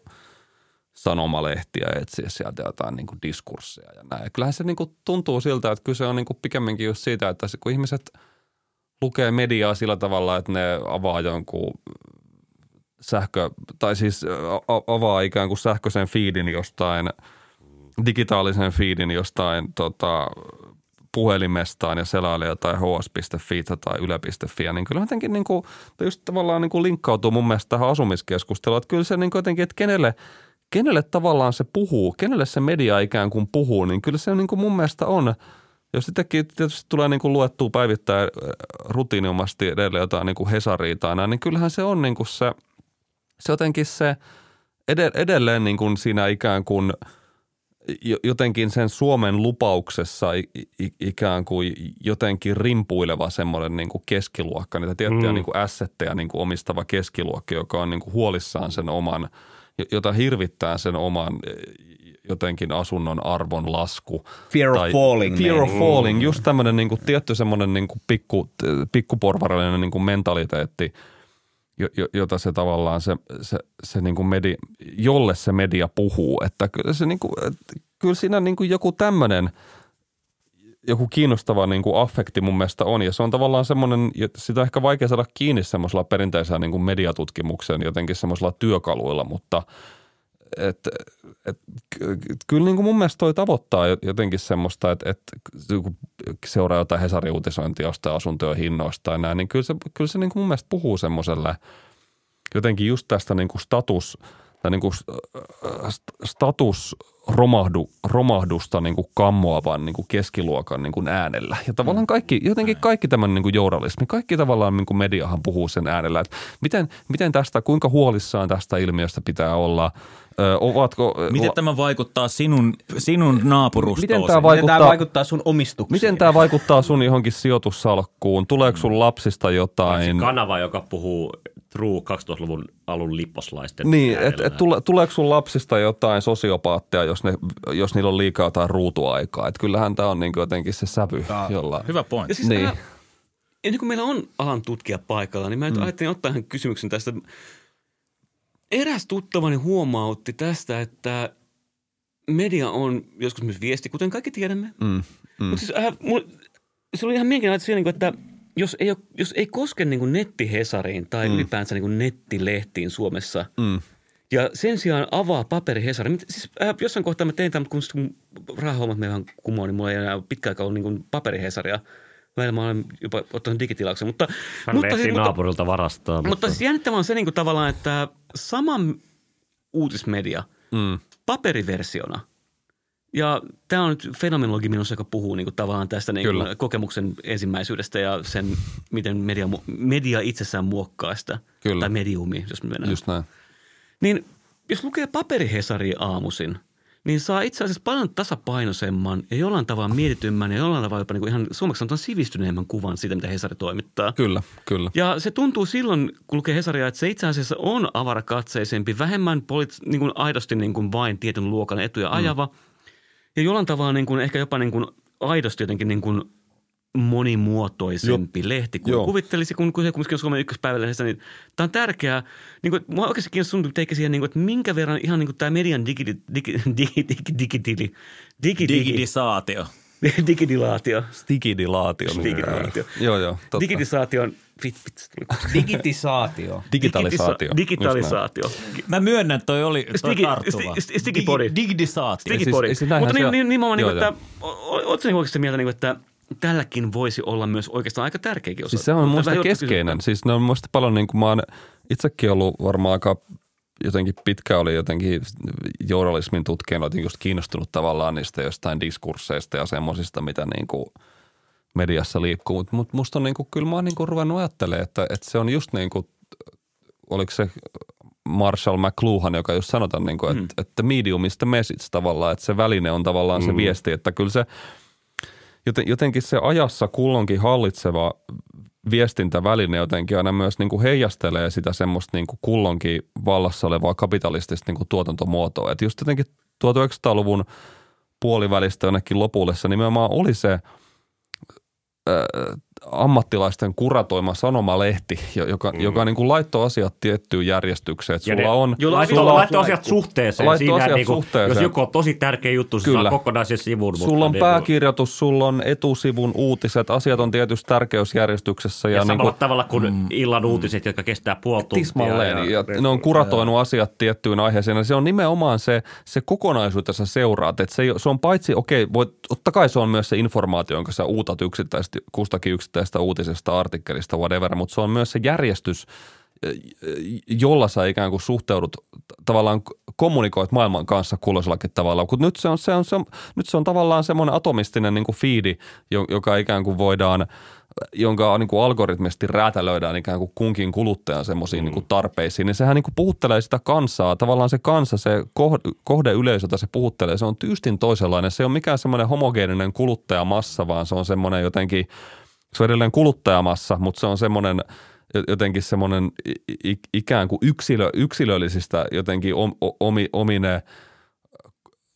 S6: sanomalehtiä ja etsiä sieltä jotain niin kuin diskursseja ja näin. Kyllähän se niin kuin tuntuu siltä, että kyse on niin kuin pikemminkin just siitä, että kun ihmiset lukee mediaa sillä tavalla, että ne avaa jonkun sähkö, tai siis avaa ikään kuin sähköisen feedin jostain, digitaalisen feedin jostain tota, puhelimestaan ja selailee jotain hs.fi tai yle.fi, niin kyllä jotenkin niin kuin, just tavallaan niin kuin linkkautuu mun mielestä tähän asumiskeskusteluun, että kyllä se niin kuin jotenkin, että kenelle, kenelle tavallaan se puhuu, kenelle se media ikään kuin puhuu, niin kyllä se niin kuin mun mielestä on, jos sittenkin tietysti tulee niin kuin luettua päivittäin rutiiniomasti edelleen jotain niin kuin Hesaria tai näin, niin kyllähän se on niin kuin se, se jotenkin se ed- edelleen niin kuin siinä ikään kuin jo- jotenkin sen Suomen lupauksessa ikään kuin jotenkin rimpuileva semmoinen niin kuin keskiluokka, niitä tiettyjä mm. niin kuin assetteja niin kuin omistava keskiluokka, joka on niin kuin huolissaan sen oman, jo- jota hirvittää sen oman eh, jotenkin asunnon arvon lasku.
S1: Fear of falling
S6: Fear of
S1: meininki.
S6: falling, just tämmöinen niin kuin, tietty semmoinen niin kuin pikku, pikkuporvarallinen niin kuin mentaliteetti, jota se tavallaan se, se, se niin kuin media, jolle se media puhuu. Että kyllä, se niin kuin, kyllä siinä niin kuin joku tämmöinen joku kiinnostava niin kuin affekti mun mielestä on. Ja se on tavallaan semmoinen, sitä on ehkä vaikea saada kiinni semmoisella perinteisellä niin kuin mediatutkimuksen jotenkin semmoisella työkaluilla, mutta et, et, ky- kyllä niin kuin mun mielestä toi tavoittaa jotenkin semmoista, että, että kun seuraa jotain Hesarin uutisointia jostain asuntojen hinnoista tai näin, niin kyllä se, kyllä se niin kuin mun mielestä puhuu semmoiselle jotenkin just tästä niin kuin status, tai niin kuin status romahdu, romahdusta niin kuin kammoavan niin kuin keskiluokan niin kuin äänellä. Ja tavallaan kaikki, jotenkin kaikki tämän niin kuin journalismi, kaikki tavallaan niin kuin mediahan puhuu sen äänellä, että miten, miten tästä, kuinka huolissaan tästä ilmiöstä pitää olla, Ö, ovatko,
S7: Miten tämä vaikuttaa sinun, sinun naapurustoosi?
S6: Miten tämä
S1: Miten
S6: vaikuttaa,
S1: tämä vaikuttaa sun omistuksiin?
S6: miten tämä vaikuttaa sun johonkin sijoitussalkkuun? Tuleeko sun lapsista jotain?
S4: Kanava, joka puhuu True 2000-luvun alun lipposlaisten
S6: Niin, että
S4: äänellä.
S6: et tule, tuleeko sun lapsista jotain sosiopaatteja, jos, ne, jos niillä on liikaa jotain ruutuaikaa? Et kyllähän tämä on niin jotenkin se sävy, jolla...
S7: Hyvä pointti.
S5: Siis
S6: Niin.
S5: niin. ennen kuin meillä on alan tutkija paikalla, niin mä nyt mm. ajattelin ottaa ihan kysymyksen tästä. Eräs tuttavani huomautti tästä, että media on joskus myös viesti, kuten kaikki tiedämme.
S6: Mm, mm.
S5: Mutta siis, äh, mul, se oli ihan mielenkiintoinen ajatus siinä, niin kuin, että jos ei, ole, jos ei koske niin nettihesariin tai mm. ylipäänsä niin nettilehtiin Suomessa,
S6: Mm.
S5: ja sen sijaan avaa paperihesari. Siis, äh, jossain kohtaa mä tein tämän, kun rahahommat me vähän kumoon, niin mulla ei enää pitkään aikaa ollut niin paperihesaria. Välillä mä olen jopa ottanut digitilauksen. Mutta,
S4: Hän
S5: mutta, siis, mutta,
S4: naapurilta varastaa.
S5: mutta siis jännittävää on se niin kuin tavallaan, että sama uutismedia
S6: Mm.
S5: paperiversiona – ja tämä on nyt fenomenologi minussa, joka puhuu niin kuin tavallaan tästä niin kuin kokemuksen ensimmäisyydestä ja sen, miten media, media itsessään muokkaa sitä.
S6: Kyllä.
S5: Tai mediumi, jos me mennään.
S6: Just näin.
S5: Niin jos lukee paperihesaria aamuisin, niin saa itse asiassa paljon tasapainoisemman ja jollain tavalla mietitymmän ja jollain tavalla jopa niin kuin ihan suomeksi sanotaan sivistyneemmän kuvan siitä, mitä Hesari toimittaa.
S6: Kyllä, kyllä.
S5: Ja se tuntuu silloin, kun lukee Hesaria, että se itse asiassa on avarakatseisempi, vähemmän poli- niin kuin aidosti niin kuin vain tietyn luokan etuja ajava ja jollain tavalla niin kuin ehkä jopa niin kuin aidosti jotenkin niin kuin monimuotoisempi lehti kuin
S6: Joo.
S5: kuvittelisi, kun, kun se kumminkin on Suomen ykköspäivälehdestä, niin tämä on tärkeää. Niin kuin, mua oikeasti kiinnostaa sun teikä siihen, niin kuin, että minkä verran ihan niin kuin tämä median digi, digi, digi, digi, digitili, digi, digi,
S7: Digidisaatio.
S5: digidilaatio,
S6: Stigidilaatio.
S5: Digidilaatio.
S6: Joo, joo. Totta.
S5: digidisaation, fit, fit, tuli.
S1: Digitisaatio.
S6: Digitalisaatio.
S5: Digitalisaatio.
S7: Mä myönnän, toi oli toi
S5: Stigi-
S7: tarttuva.
S5: sti- sti- Stigipodi.
S7: Digi- Digidisaatio.
S6: siis-
S5: Digipodi.
S6: siis näinhän
S5: Mutta
S6: se
S5: niin,
S6: on.
S5: niin, nimenomaan, niin
S6: Joo,
S5: kuin, että ootko niin oikeasti mieltä, niin kuin, että tälläkin voisi olla myös oikeastaan aika tärkeäkin osa.
S6: Siis se on
S5: jouduttu
S6: keskeinen. Siis ne on musta paljon niin kuin mä oon itsekin ollut varmaan aika jotenkin pitkä oli jotenkin journalismin tutkijana jotenkin just kiinnostunut tavallaan niistä jostain diskursseista ja semmoisista, mitä niin kuin mediassa liikkuu. Mutta mut musta on niin kuin, kyllä mä oon niin kuin ruvennut ajattelemaan, että, että se on just niin kuin, oliko se Marshall McLuhan, joka just sanotaan, niin kuin, että, että medium is the message tavallaan, että se väline on tavallaan se viesti, että kyllä se joten, jotenkin se ajassa kulloinkin hallitseva viestintäväline jotenkin aina myös niin kuin heijastelee sitä semmoista niin kuin kullonkin vallassa olevaa kapitalistista niin kuin tuotantomuotoa. Että just jotenkin 1900-luvun puolivälistä jonnekin lopullessa nimenomaan oli se ammattilaisten kuratoima sanomalehti, jo- joka, mm. joka niin kuin laittoi asiat tiettyyn järjestykseen. Että
S4: Ja
S6: sulla
S4: ne-
S6: on,
S5: Jolla
S4: Laitto,
S5: sulla on-
S4: laitto asiat suhteeseen.
S6: Laitto
S4: Siinä
S6: asiat
S4: niin kuin,
S6: suhteeseen.
S4: Jos joku on tosi tärkeä juttu, se
S6: Kyllä.
S4: saa kokonaisen sivun.
S6: Sulla on
S4: niin kuin-
S6: pääkirjoitus, sulla on etusivun uutiset, asiat on tietysti tärkeysjärjestyksessä.
S4: Ja,
S6: Ja,
S4: ja
S6: niin
S4: samalla
S6: kuin,
S4: tavalla kuin mm, illan uutiset, jotka kestää puoli tuntia.
S6: tismalleen. Ja, ja ne on kuratoinut asiat tiettyyn aiheeseen. Ja se on nimenomaan se, se kokonaisuus, jota sä seuraat. Et se, se on paitsi, okei, voit, totta kai se on myös se informaatio, jonka sä uutat yksittäistä, kustakin yksittäistä uutisesta, artikkelista, whatever, mutta se on myös se järjestys, jolla sä ikään kuin suhteudut, tavallaan kommunikoit maailman kanssa kuuloisellakin tavalla. Kun nyt se on, se on, se on, nyt se on tavallaan semmoinen atomistinen niin kuin fiidi, jo- joka ikään kuin voidaan jonka niin kuin algoritmisesti räätälöidään ikään kuin kunkin kuluttajan semmoisiin mm. niin kuin tarpeisiin, niin sehän niin kuin puhuttelee sitä kansaa. Tavallaan se kansa, se kohde, kohdeyleisö, jota se puhuttelee, se on tyystin toisenlainen. Se ei ole mikään semmoinen homogeeninen kuluttajamassa, vaan se on semmoinen jotenkin, se on edelleen kuluttajamassa, mutta se on semmoinen jotenkin semmoinen ikään kuin yksilö, yksilöllisistä jotenkin om, omi, omine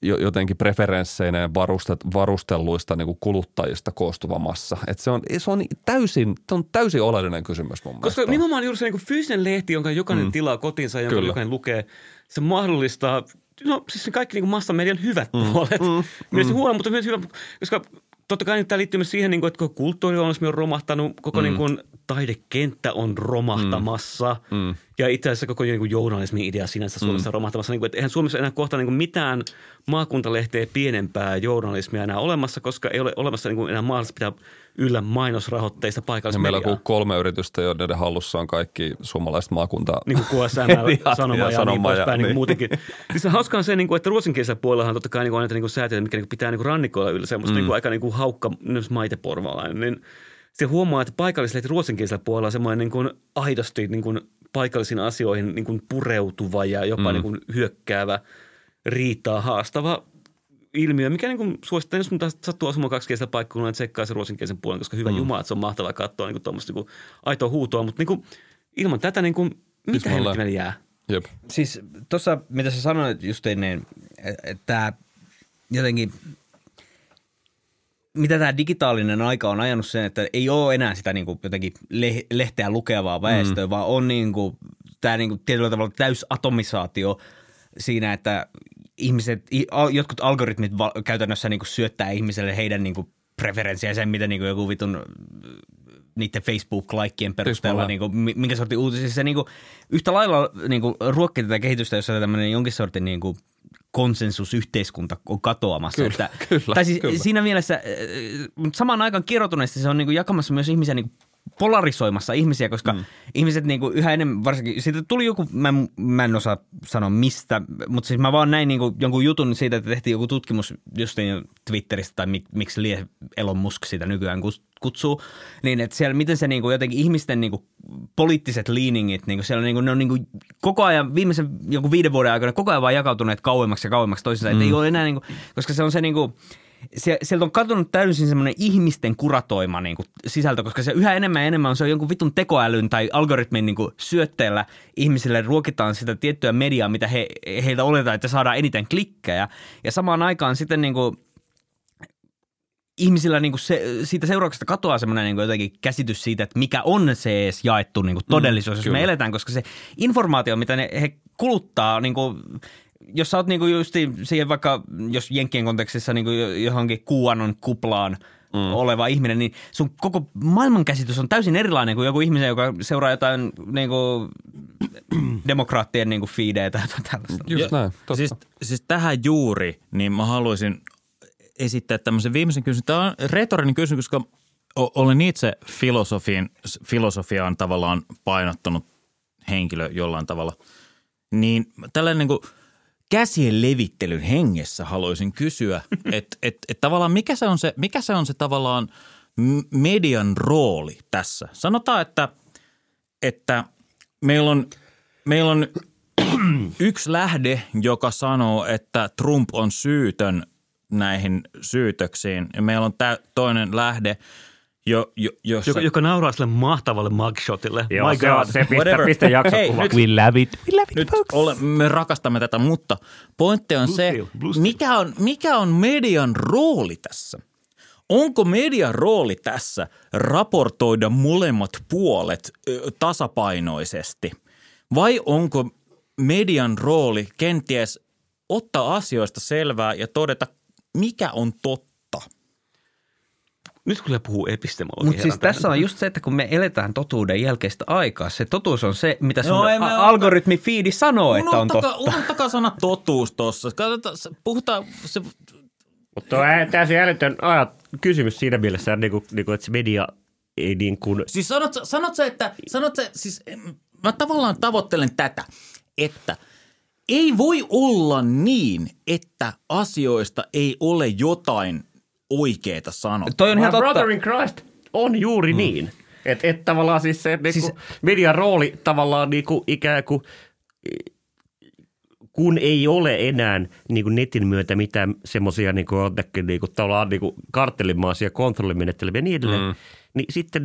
S6: jo- jotenkin preferensseineen varustet, varustelluista niin kuin kuluttajista koostuva massa. Et se, on, se, on täysin, se on täysin oleellinen kysymys mun
S5: Koska
S6: mielestä.
S5: nimenomaan juuri se niin kuin fyysinen lehti, jonka jokainen mm. tilaa kotiinsa ja jonka
S6: Kyllä.
S5: jokainen lukee, se mahdollistaa, no siis kaikki niin kuin massamedian hyvät mm. puolet. Mm. Myös mm. huono, mutta myös hyvä, koska totta kai tämä liittyy myös siihen, niin kuin, että koko kulttuurijournalismi on romahtanut, koko mm. niin kuin, taidekenttä on romahtamassa mm. ja itse asiassa koko niin kuin, journalismin idea sinänsä Suomessa mm. on romahtamassa. Niin kuin, että eihän Suomessa enää kohta niin kuin, mitään maakuntalehteä pienempää journalismia enää olemassa, koska ei ole olemassa niin kuin, enää mahdollista pitää yllä mainosrahoitteista
S6: ja
S5: paikallismediaa.
S6: meillä on kolme yritystä, joiden hallussa on kaikki suomalaiset maakunta...
S5: niin kuin KSM, sanoma ja,
S6: ja
S5: ja niin
S6: ja-
S5: poispäin niin
S6: niin.
S5: muutenkin. Siis se hauskaa on se, niin kuin, että ruotsinkielisellä puolellahan totta kai niin kuin on näitä niin säätiöitä, mikä niin pitää niin kuin rannikoilla yllä semmoista mm. niin kuin aika niin kuin haukka, myös maiteporvalainen. Niin se huomaa, että paikallislehti ruotsinkielisellä puolella on semmoinen niin kuin aidosti niin kuin paikallisiin asioihin niin kuin pureutuva ja jopa mm. niin kuin hyökkäävä, riitaa haastava ilmiö, mikä niin kuin suosittelen, jos taas sattuu asumaan kaksikielisellä paikkakunnalla, että tsekkaa se ruotsinkielisen puolen, koska hyvä mm. jumala, että se on mahtavaa katsoa niin tuommoista niin aitoa huutoa, mutta niin kuin, ilman tätä niin kuin, mitä
S6: Bismillah.
S5: helvetti meillä jää?
S6: Jep.
S1: Siis tuossa, mitä sä sanoit just ennen, että jotenkin, mitä tämä digitaalinen aika on ajanut sen, että ei ole enää sitä niin kuin jotenkin le- lehteä lukevaa väestöä, mm. vaan on niin kuin, tämä niin kuin tietyllä tavalla täysatomisaatio siinä, että ihmiset, jotkut algoritmit val- käytännössä niin kuin syöttää ihmiselle heidän niin kuin preferenssiä sen, mitä niin kuin joku vitun niiden Facebook-laikkien perusteella, niin kuin, minkä sortin uutisia se niin kuin, yhtä lailla niin kuin, ruokkii tätä kehitystä, jossa tämmöinen jonkin sortin niin kuin, konsensusyhteiskunta on katoamassa.
S6: Kyllä,
S1: että,
S6: kyllä,
S1: tai siis
S6: kyllä.
S1: siinä mielessä, äh, mutta samaan aikaan kieroutuneesti se on niin kuin, jakamassa myös ihmisiä niin kuin, polarisoimassa ihmisiä, koska mm. ihmiset niin kuin, yhä enemmän, varsinkin, siitä tuli joku, mä, en- mä en osaa sanoa mistä, mutta siis mä vaan näin niin kuin, jonkun jutun siitä, että tehtiin joku tutkimus justiin Twitteristä tai mik, miksi lie Elon Musk sitä nykyään kutsuu, niin että siellä miten se niin kuin, jotenkin ihmisten niin kuin, poliittiset leaningit, niin kuin siellä niin kuin, ne on niin kuin, koko ajan, viimeisen jonkun viiden vuoden aikana koko ajan vaan jakautuneet kauemmaksi ja kauemmaksi toisensa, mm. että ei ole enää, niin kuin, koska se on se niin kuin, sie- sieltä on katunut täysin semmoinen ihmisten kuratoima niin kuin sisältö, koska se yhä enemmän ja enemmän on se on jonkun vitun tekoälyn tai algoritmin niin kuin syötteellä ihmisille ruokitaan sitä tiettyä mediaa, mitä he, heiltä oletetaan, että saadaan eniten klikkejä. Ja samaan aikaan sitten niin kuin ihmisillä niin kuin se, siitä seurauksesta katoaa semmoinen niin jotenkin käsitys siitä, että mikä on se edes jaettu niin kuin todellisuus, jos me eletään, koska se informaatio, mitä ne, he kuluttaa, niin kuin, jos sä oot niin kuin justi siihen vaikka, jos Jenkkien kontekstissa niin kuin johonkin QAnon kuplaan mm. oleva ihminen, niin sun koko maailmankäsitys on täysin erilainen kuin joku ihminen, joka seuraa jotain niin kuin, demokraattien niin kuin feedejä tai jotain tällaista.
S6: Just näin. Totta.
S7: Siis, siis tähän juuri, niin mä haluaisin esittää tämmöisen viimeisen kysymyksen. Tämä on retorinen kysymys, koska olen itse filosofiin, filosofiaan tavallaan painottanut henkilö jollain tavalla. Niin tällainen niin kuin käsien levittelyn hengessä haluaisin kysyä, että et, et tavallaan mikä se, on se, mikä se on se tavallaan median rooli tässä? Sanotaan, että, että meillä on, meillä on yksi lähde, joka sanoo, että Trump on syytön näihin syytöksiin. Ja meillä on tä- toinen lähde, jo, jo, jossa...
S5: Joka, joka nauraa sille mahtavalle mugshotille.
S4: Joo,
S5: My
S4: se
S5: God.
S4: on se piste,
S7: Whatever.
S4: piste jakso
S7: Hei,
S4: kuva.
S7: nyt-
S4: We love it. We love it,
S7: Nyt
S4: folks.
S7: ole, me rakastamme tätä, mutta pointti on
S5: Blue
S7: se,
S5: steel, blue steel.
S7: mikä on, mikä on median rooli tässä? Onko median rooli tässä raportoida molemmat puolet ö, tasapainoisesti? Vai onko median rooli kenties ottaa asioista selvää ja todeta, mikä on totta?
S5: Nyt kyllä puhuu epistemologia.
S1: Mutta siis tässä on just se, että kun me eletään totuuden jälkeistä aikaa, se totuus on se, mitä sun
S7: me
S1: a- algoritmi feedi sanoo, että on totta.
S7: unohtakaa sana totuus tuossa. Puhutaan, se,
S4: Mutta on täysin älytön ajat, kysymys siinä mielessä, niin kuin, niin kuin, että se media ei niin kuin,
S7: Siis sanot, sanot sä, että, sanot sä, siis mä tavallaan tavoittelen tätä, että ei voi olla niin, että asioista ei ole jotain oikeaa sanoa.
S1: Toi on ihan totta.
S4: brother in Christ on juuri mm. niin. Että et tavallaan siis se niinku,
S1: Siis-
S4: median rooli tavallaan niinku, ikään kuin, kun ei ole enää niinku netin myötä mitään semmoisia niinku, jotenkin niinku, tavallaan niinku karttelimaisia kontrollimenettelyjä ja niin edelleen, mm. niin sitten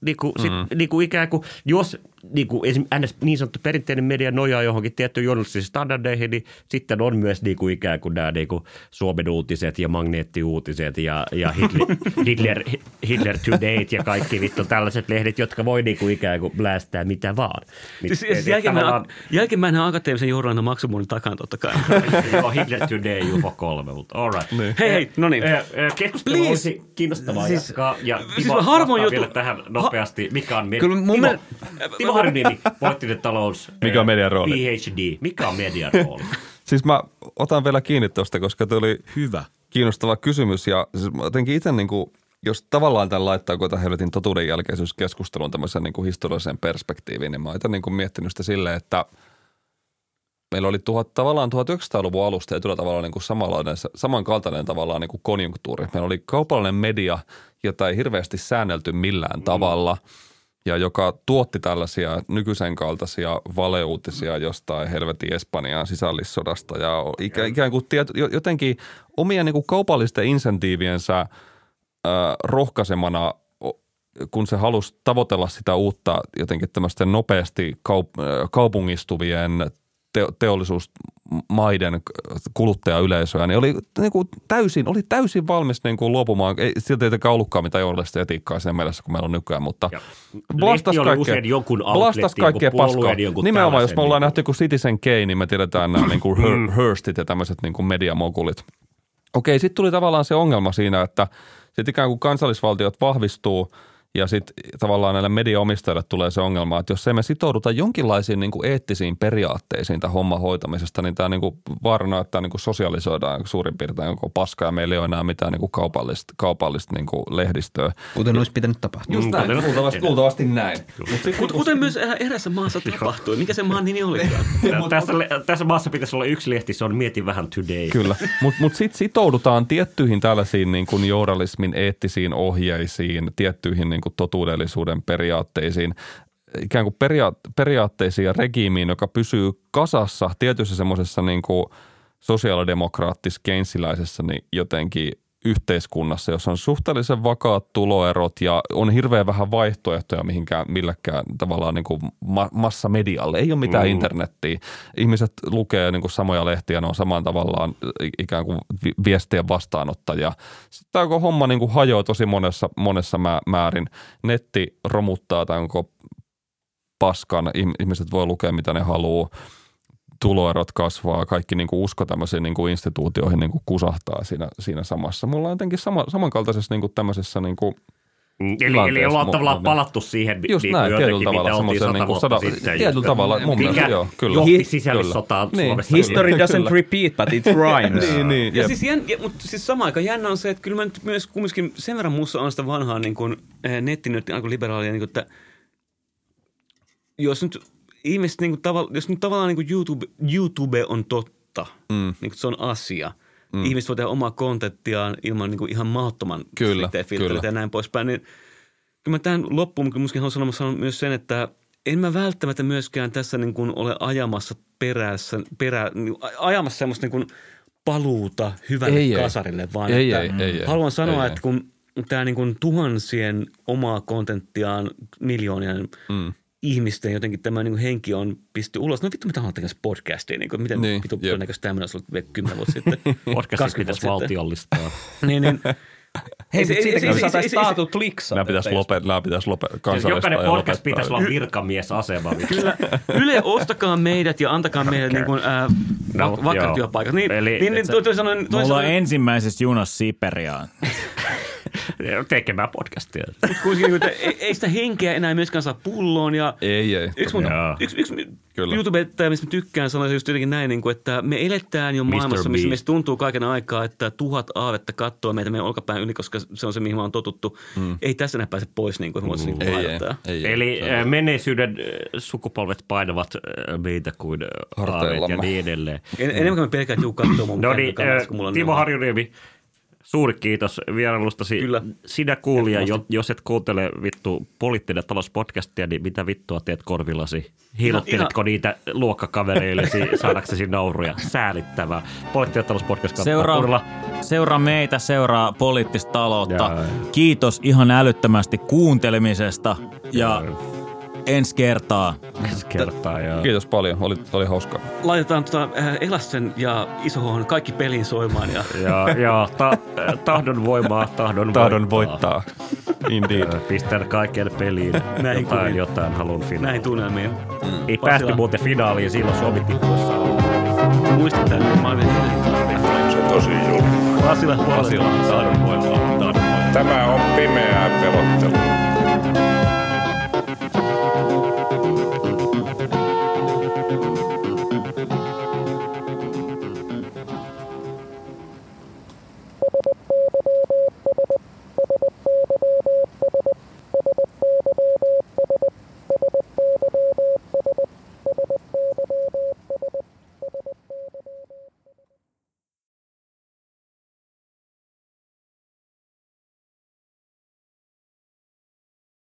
S4: niinku, niinku, sit, niinku ikään kuin, jos niinku, esim. NS, niin sanottu perinteinen media nojaa johonkin tiettyyn journalistisiin standardeihin, niin sitten on myös niinku, ikään kuin nämä niinku, Suomen uutiset ja magneettiuutiset ja, ja Hitler, Hitler, Hitler Today ja kaikki vittu tällaiset lehdet, jotka voi niinku, ikään kuin blästää mitä vaan. Niin,
S5: Siis, siis
S4: tavallaan-
S5: jälkeenpäin akateemisen journalismin maksumunnin takana totta kai.
S4: Joo, Hitler Today, UFO 3, mutta all right.
S5: Hei, hei, no niin.
S4: Eh, eh, Keskustelu
S1: Please.
S4: olisi kiinnostavaa
S1: Siis-
S4: jatkaa. Ja
S5: siis harvoin
S4: vielä tähän nopeasti. Mikä on media?
S1: Kyllä mun
S4: Timo,
S1: miel-
S4: Timo Harjuniemi, poliittinen talous.
S6: Mikä on median rooli?
S4: PhD. Mikä on median rooli?
S6: Siis mä otan vielä kiinni tuosta, koska tuli
S7: Hyvä.
S6: kiinnostava kysymys ja siis mä jotenkin itse niin kuin, jos tavallaan tämän laittaa kun tämän helvetin totuuden jälkeisyyskeskustelun tämmöisen niin kuin historialliseen perspektiiviin, niin mä oon itse niin kuin miettinyt sitä silleen, että meillä oli tuhat, tavallaan 1900-luvun alusta ja tavallaan niin kuin samanlainen, samankaltainen tavallaan niin kuin konjunktuuri. Meillä oli kaupallinen media, jota ei hirveästi säännelty millään tavalla ja joka tuotti tällaisia nykyisen kaltaisia valeuutisia jostain helvetin Espanjan sisällissodasta ja ikä, ikään kuin tiet, jo- jotenkin omien niin kuin kaupallisten insentiiviensä ö, rohkaisemana, kun se halusi tavoitella sitä uutta jotenkin tämmöisten nopeasti kaup- kaupungistuvien te- teollisuusmaiden kuluttajayleisöä, niin oli niin kuin täysin, oli täysin valmis niin kuin luopumaan. Ei silti tietenkään ollutkaan mitään journalista etiikkaa siinä mielessä, kun meillä on nykyään, mutta
S4: Ja
S6: blastas kaikkea,
S4: jonkun
S6: blastas
S4: outletin,
S6: kaikkea paskaa. Nimenomaan, jos me ollaan
S4: niin
S6: nähty kuin Citizen Kane, niin me tiedetään nämä niin kuin Hur- Hurstit ja tämmöiset niin kuin mediamogulit. Okei, sitten tuli tavallaan se ongelma siinä, että sitten ikään kuin kansallisvaltiot vahvistuu ja sitten tavallaan näille mediaomistajille tulee se ongelma, että jos emme sitouduta jonkinlaisiin niin kuin eettisiin periaatteisiin tämän homman hoitamisesta, niin tämä niin kuin vaarana, että tämä niin kuin sosialisoidaan suurin piirtein koko paska ja meillä ei ole enää mitään niin kuin kaupallista, kaupallista niin kuin lehdistöä.
S1: Kuten olisi pitänyt tapahtua.
S6: Just näin,
S4: kuten-
S6: luultavasti, luultavasti näin. Mut sit,
S5: Kut- Kuten myös erä- erässä maassa tapahtui. Mikä se maan nimi?
S4: Ja tässä, tässä maassa pitäisi olla yksi lehti, se on Mieti vähän Today.
S6: Kyllä, mutta mut sitten sitoudutaan tiettyihin tällaisiin niin kuin journalismin eettisiin ohjeisiin, tiettyihin niin kuin totuudellisuuden periaatteisiin, ikään kuin peria- periaatteisiin ja regiimiin, joka pysyy kasassa tietyissä semmoisessa niin kuin sosiaalidemokraattis keinsiläisessä niin jotenkin yhteiskunnassa, jossa on suhteellisen vakaat tuloerot ja on hirveän vähän vaihtoehtoja mihinkään millekään tavallaan niin kuin ma- massamedialle. Ei ole mitään mm. internettiä. Ihmiset lukee niin kuin samoja lehtiä, ne on saman tavallaan ikään kuin vi- viestien vastaanottajia. Sitten tämä koko homma niin kuin hajoaa tosi monessa, monessa mä- määrin. Netti romuttaa tämän koko paskan. Ihm- Ihmiset voi lukea mitä ne haluaa tuloerot kasvaa, kaikki niin kuin usko tämmöisiin niin kuin instituutioihin niin kuin kusahtaa siinä, siinä samassa. Mulla on jotenkin sama, samankaltaisessa niin kuin tämmöisessä niin kuin,
S4: Eli, eli ollaan
S6: mu-
S4: tavallaan
S6: niin.
S4: palattu siihen,
S6: just
S4: niin
S6: näin, tietyllä
S4: jotenkin,
S6: tavalla
S4: mitä oltiin sata
S6: niin kuin
S4: vuotta
S6: sada,
S4: sitten.
S6: tietyllä tavalla mun
S4: Mikä
S6: mielestä, joo, kyllä.
S4: johti sisällissotaan
S6: Niin.
S4: Suomessa.
S1: History doesn't
S6: Kyllä.
S1: repeat, but it rhymes.
S6: Niin, niin,
S5: Ja
S6: jep.
S5: siis, jän, ja, mutta siis samaan aikaan jännä on se, että kyllä mä nyt myös kumminkin sen verran muussa on sitä vanhaa niin kuin, eh, nettinörtti, alkoi liberaalia, niin kuin, että jos nyt ihmiset, niin kuin, jos nyt tavallaan niin kuin YouTube, YouTube on totta, mm. niin kuin se on asia, mm. ihmiset voi tehdä omaa kontenttiaan ilman niin kuin ihan mahdottoman
S6: Kyllä,
S5: filtreitä
S6: kyllä.
S5: ja näin poispäin, niin kyllä mä tähän loppuun kyllä muskin haluan sanoa, sanon myös sen, että en mä välttämättä myöskään tässä niin kuin ole ajamassa perässä, perä, niin, ajamassa semmoista niin kuin paluuta hyvälle
S6: Ei, ei.
S5: kasarille, vaan
S6: Ei,
S5: että
S6: ei, ei, ei.
S5: haluan sanoa,
S6: Ei,
S5: että kun tämä niin kuin tuhansien omaa kontenttiaan miljoonien mm. Ihmisten jotenkin tämä niin kuin henki on pisty ulos. No vittu, mitä haluan tehdä podcastia, niin kuin, miten
S6: Niin,
S5: vittu
S6: jep.
S5: todennäköisesti tämmöinen olisi ollut vielä 10 vuotta sitten.
S4: Podcastit
S5: 20
S4: pitäisi valtiollistaa.
S5: Niin, niin.
S1: Hei,
S5: Ei
S1: mutta
S5: ei-
S1: siitäkin
S5: ei- ei-
S1: taatut liksaa.
S6: Nämä pitäisi lopettaa, nämä pitäisi lopettaa,
S4: Jokainen podcast
S6: lopettaa.
S4: pitäisi olla virkamiesasema.
S5: Kyllä, Yle, ostakaa meidät ja antakaa meille niin kuin, äh,
S4: No,
S5: vak- vakkaat
S4: joo.
S5: työpaikat. Niin,
S4: Eli-
S5: niin, niin
S7: Me ollaan ensimmäisessä junassa Siperiaan.
S4: Tekemään podcastia.
S5: kuitenkin, niin kuin, että ei, ei sitä henkeä enää myöskään saa pulloon. Ja
S6: Ei, ei.
S5: Yksi, mun,
S4: Joo.
S5: yksi, yksi
S6: Kyllä.
S5: YouTube-ettäjä, mistä mä tykkään, sanoi just jotenkin näin, niin kuin, että me eletään jo maailmassa, missä meistä tuntuu kaiken aikaa, että tuhat aavetta katsoo meitä meidän olkapään yli, koska se on se, mihin me on totuttu. Mm. Ei tässä enää pääse pois, niin kuin me voitaisiin
S6: Ei,
S5: niin
S6: ei, ei, ei.
S4: Eli äh, menneisyyden sukupolvet painavat meitä kuin aareet ja niin edelleen.
S5: En, enemmän kuin mä pelkään, että juu katsoo mun
S4: No niin, äh,
S5: kun mulla on
S4: Timo
S5: ne-
S4: Harjuniemi, Suuri kiitos vierailustasi.
S5: Kyllä.
S4: Sinä kuulija, jo, jos et kuuntele vittu poliittinen talouspodcastia, niin mitä vittua teet korvillasi? Hiilotteletko niitä luokkakavereillesi saadaksesi nauruja? Säälittävää. Poliittinen talouspodcast
S7: Seuraa, seuraa meitä, seuraa poliittista taloutta.
S4: Jaa.
S7: Kiitos ihan älyttömästi kuuntelemisesta ja ensi kertaa.
S4: ensi kertaa. Ja...
S6: Kiitos paljon, oli, oli hauskaa.
S5: Laitetaan tota, äh, Elasten ja Isohon kaikki peliin soimaan. Ja
S4: Ja, ja ta, tahdon voimaa, tahdon,
S6: Tahdon voittaa. Indeed.
S4: Ja Pistän kaiken peliin.
S5: Näin
S4: jotain,
S5: kuulin.
S4: jotain haluan finaalia.
S5: näin tunnelmiin.
S4: Ei
S5: Pasila.
S4: päästy muuten finaaliin, silloin Suomi tippuessa on.
S5: Muista tämän. Mä olen
S3: Se on tosi julma.
S5: Pasila puolesta.
S6: Tahdon voimaa. Tahdon voimaa.
S3: Tämä on pimeää pelottelua.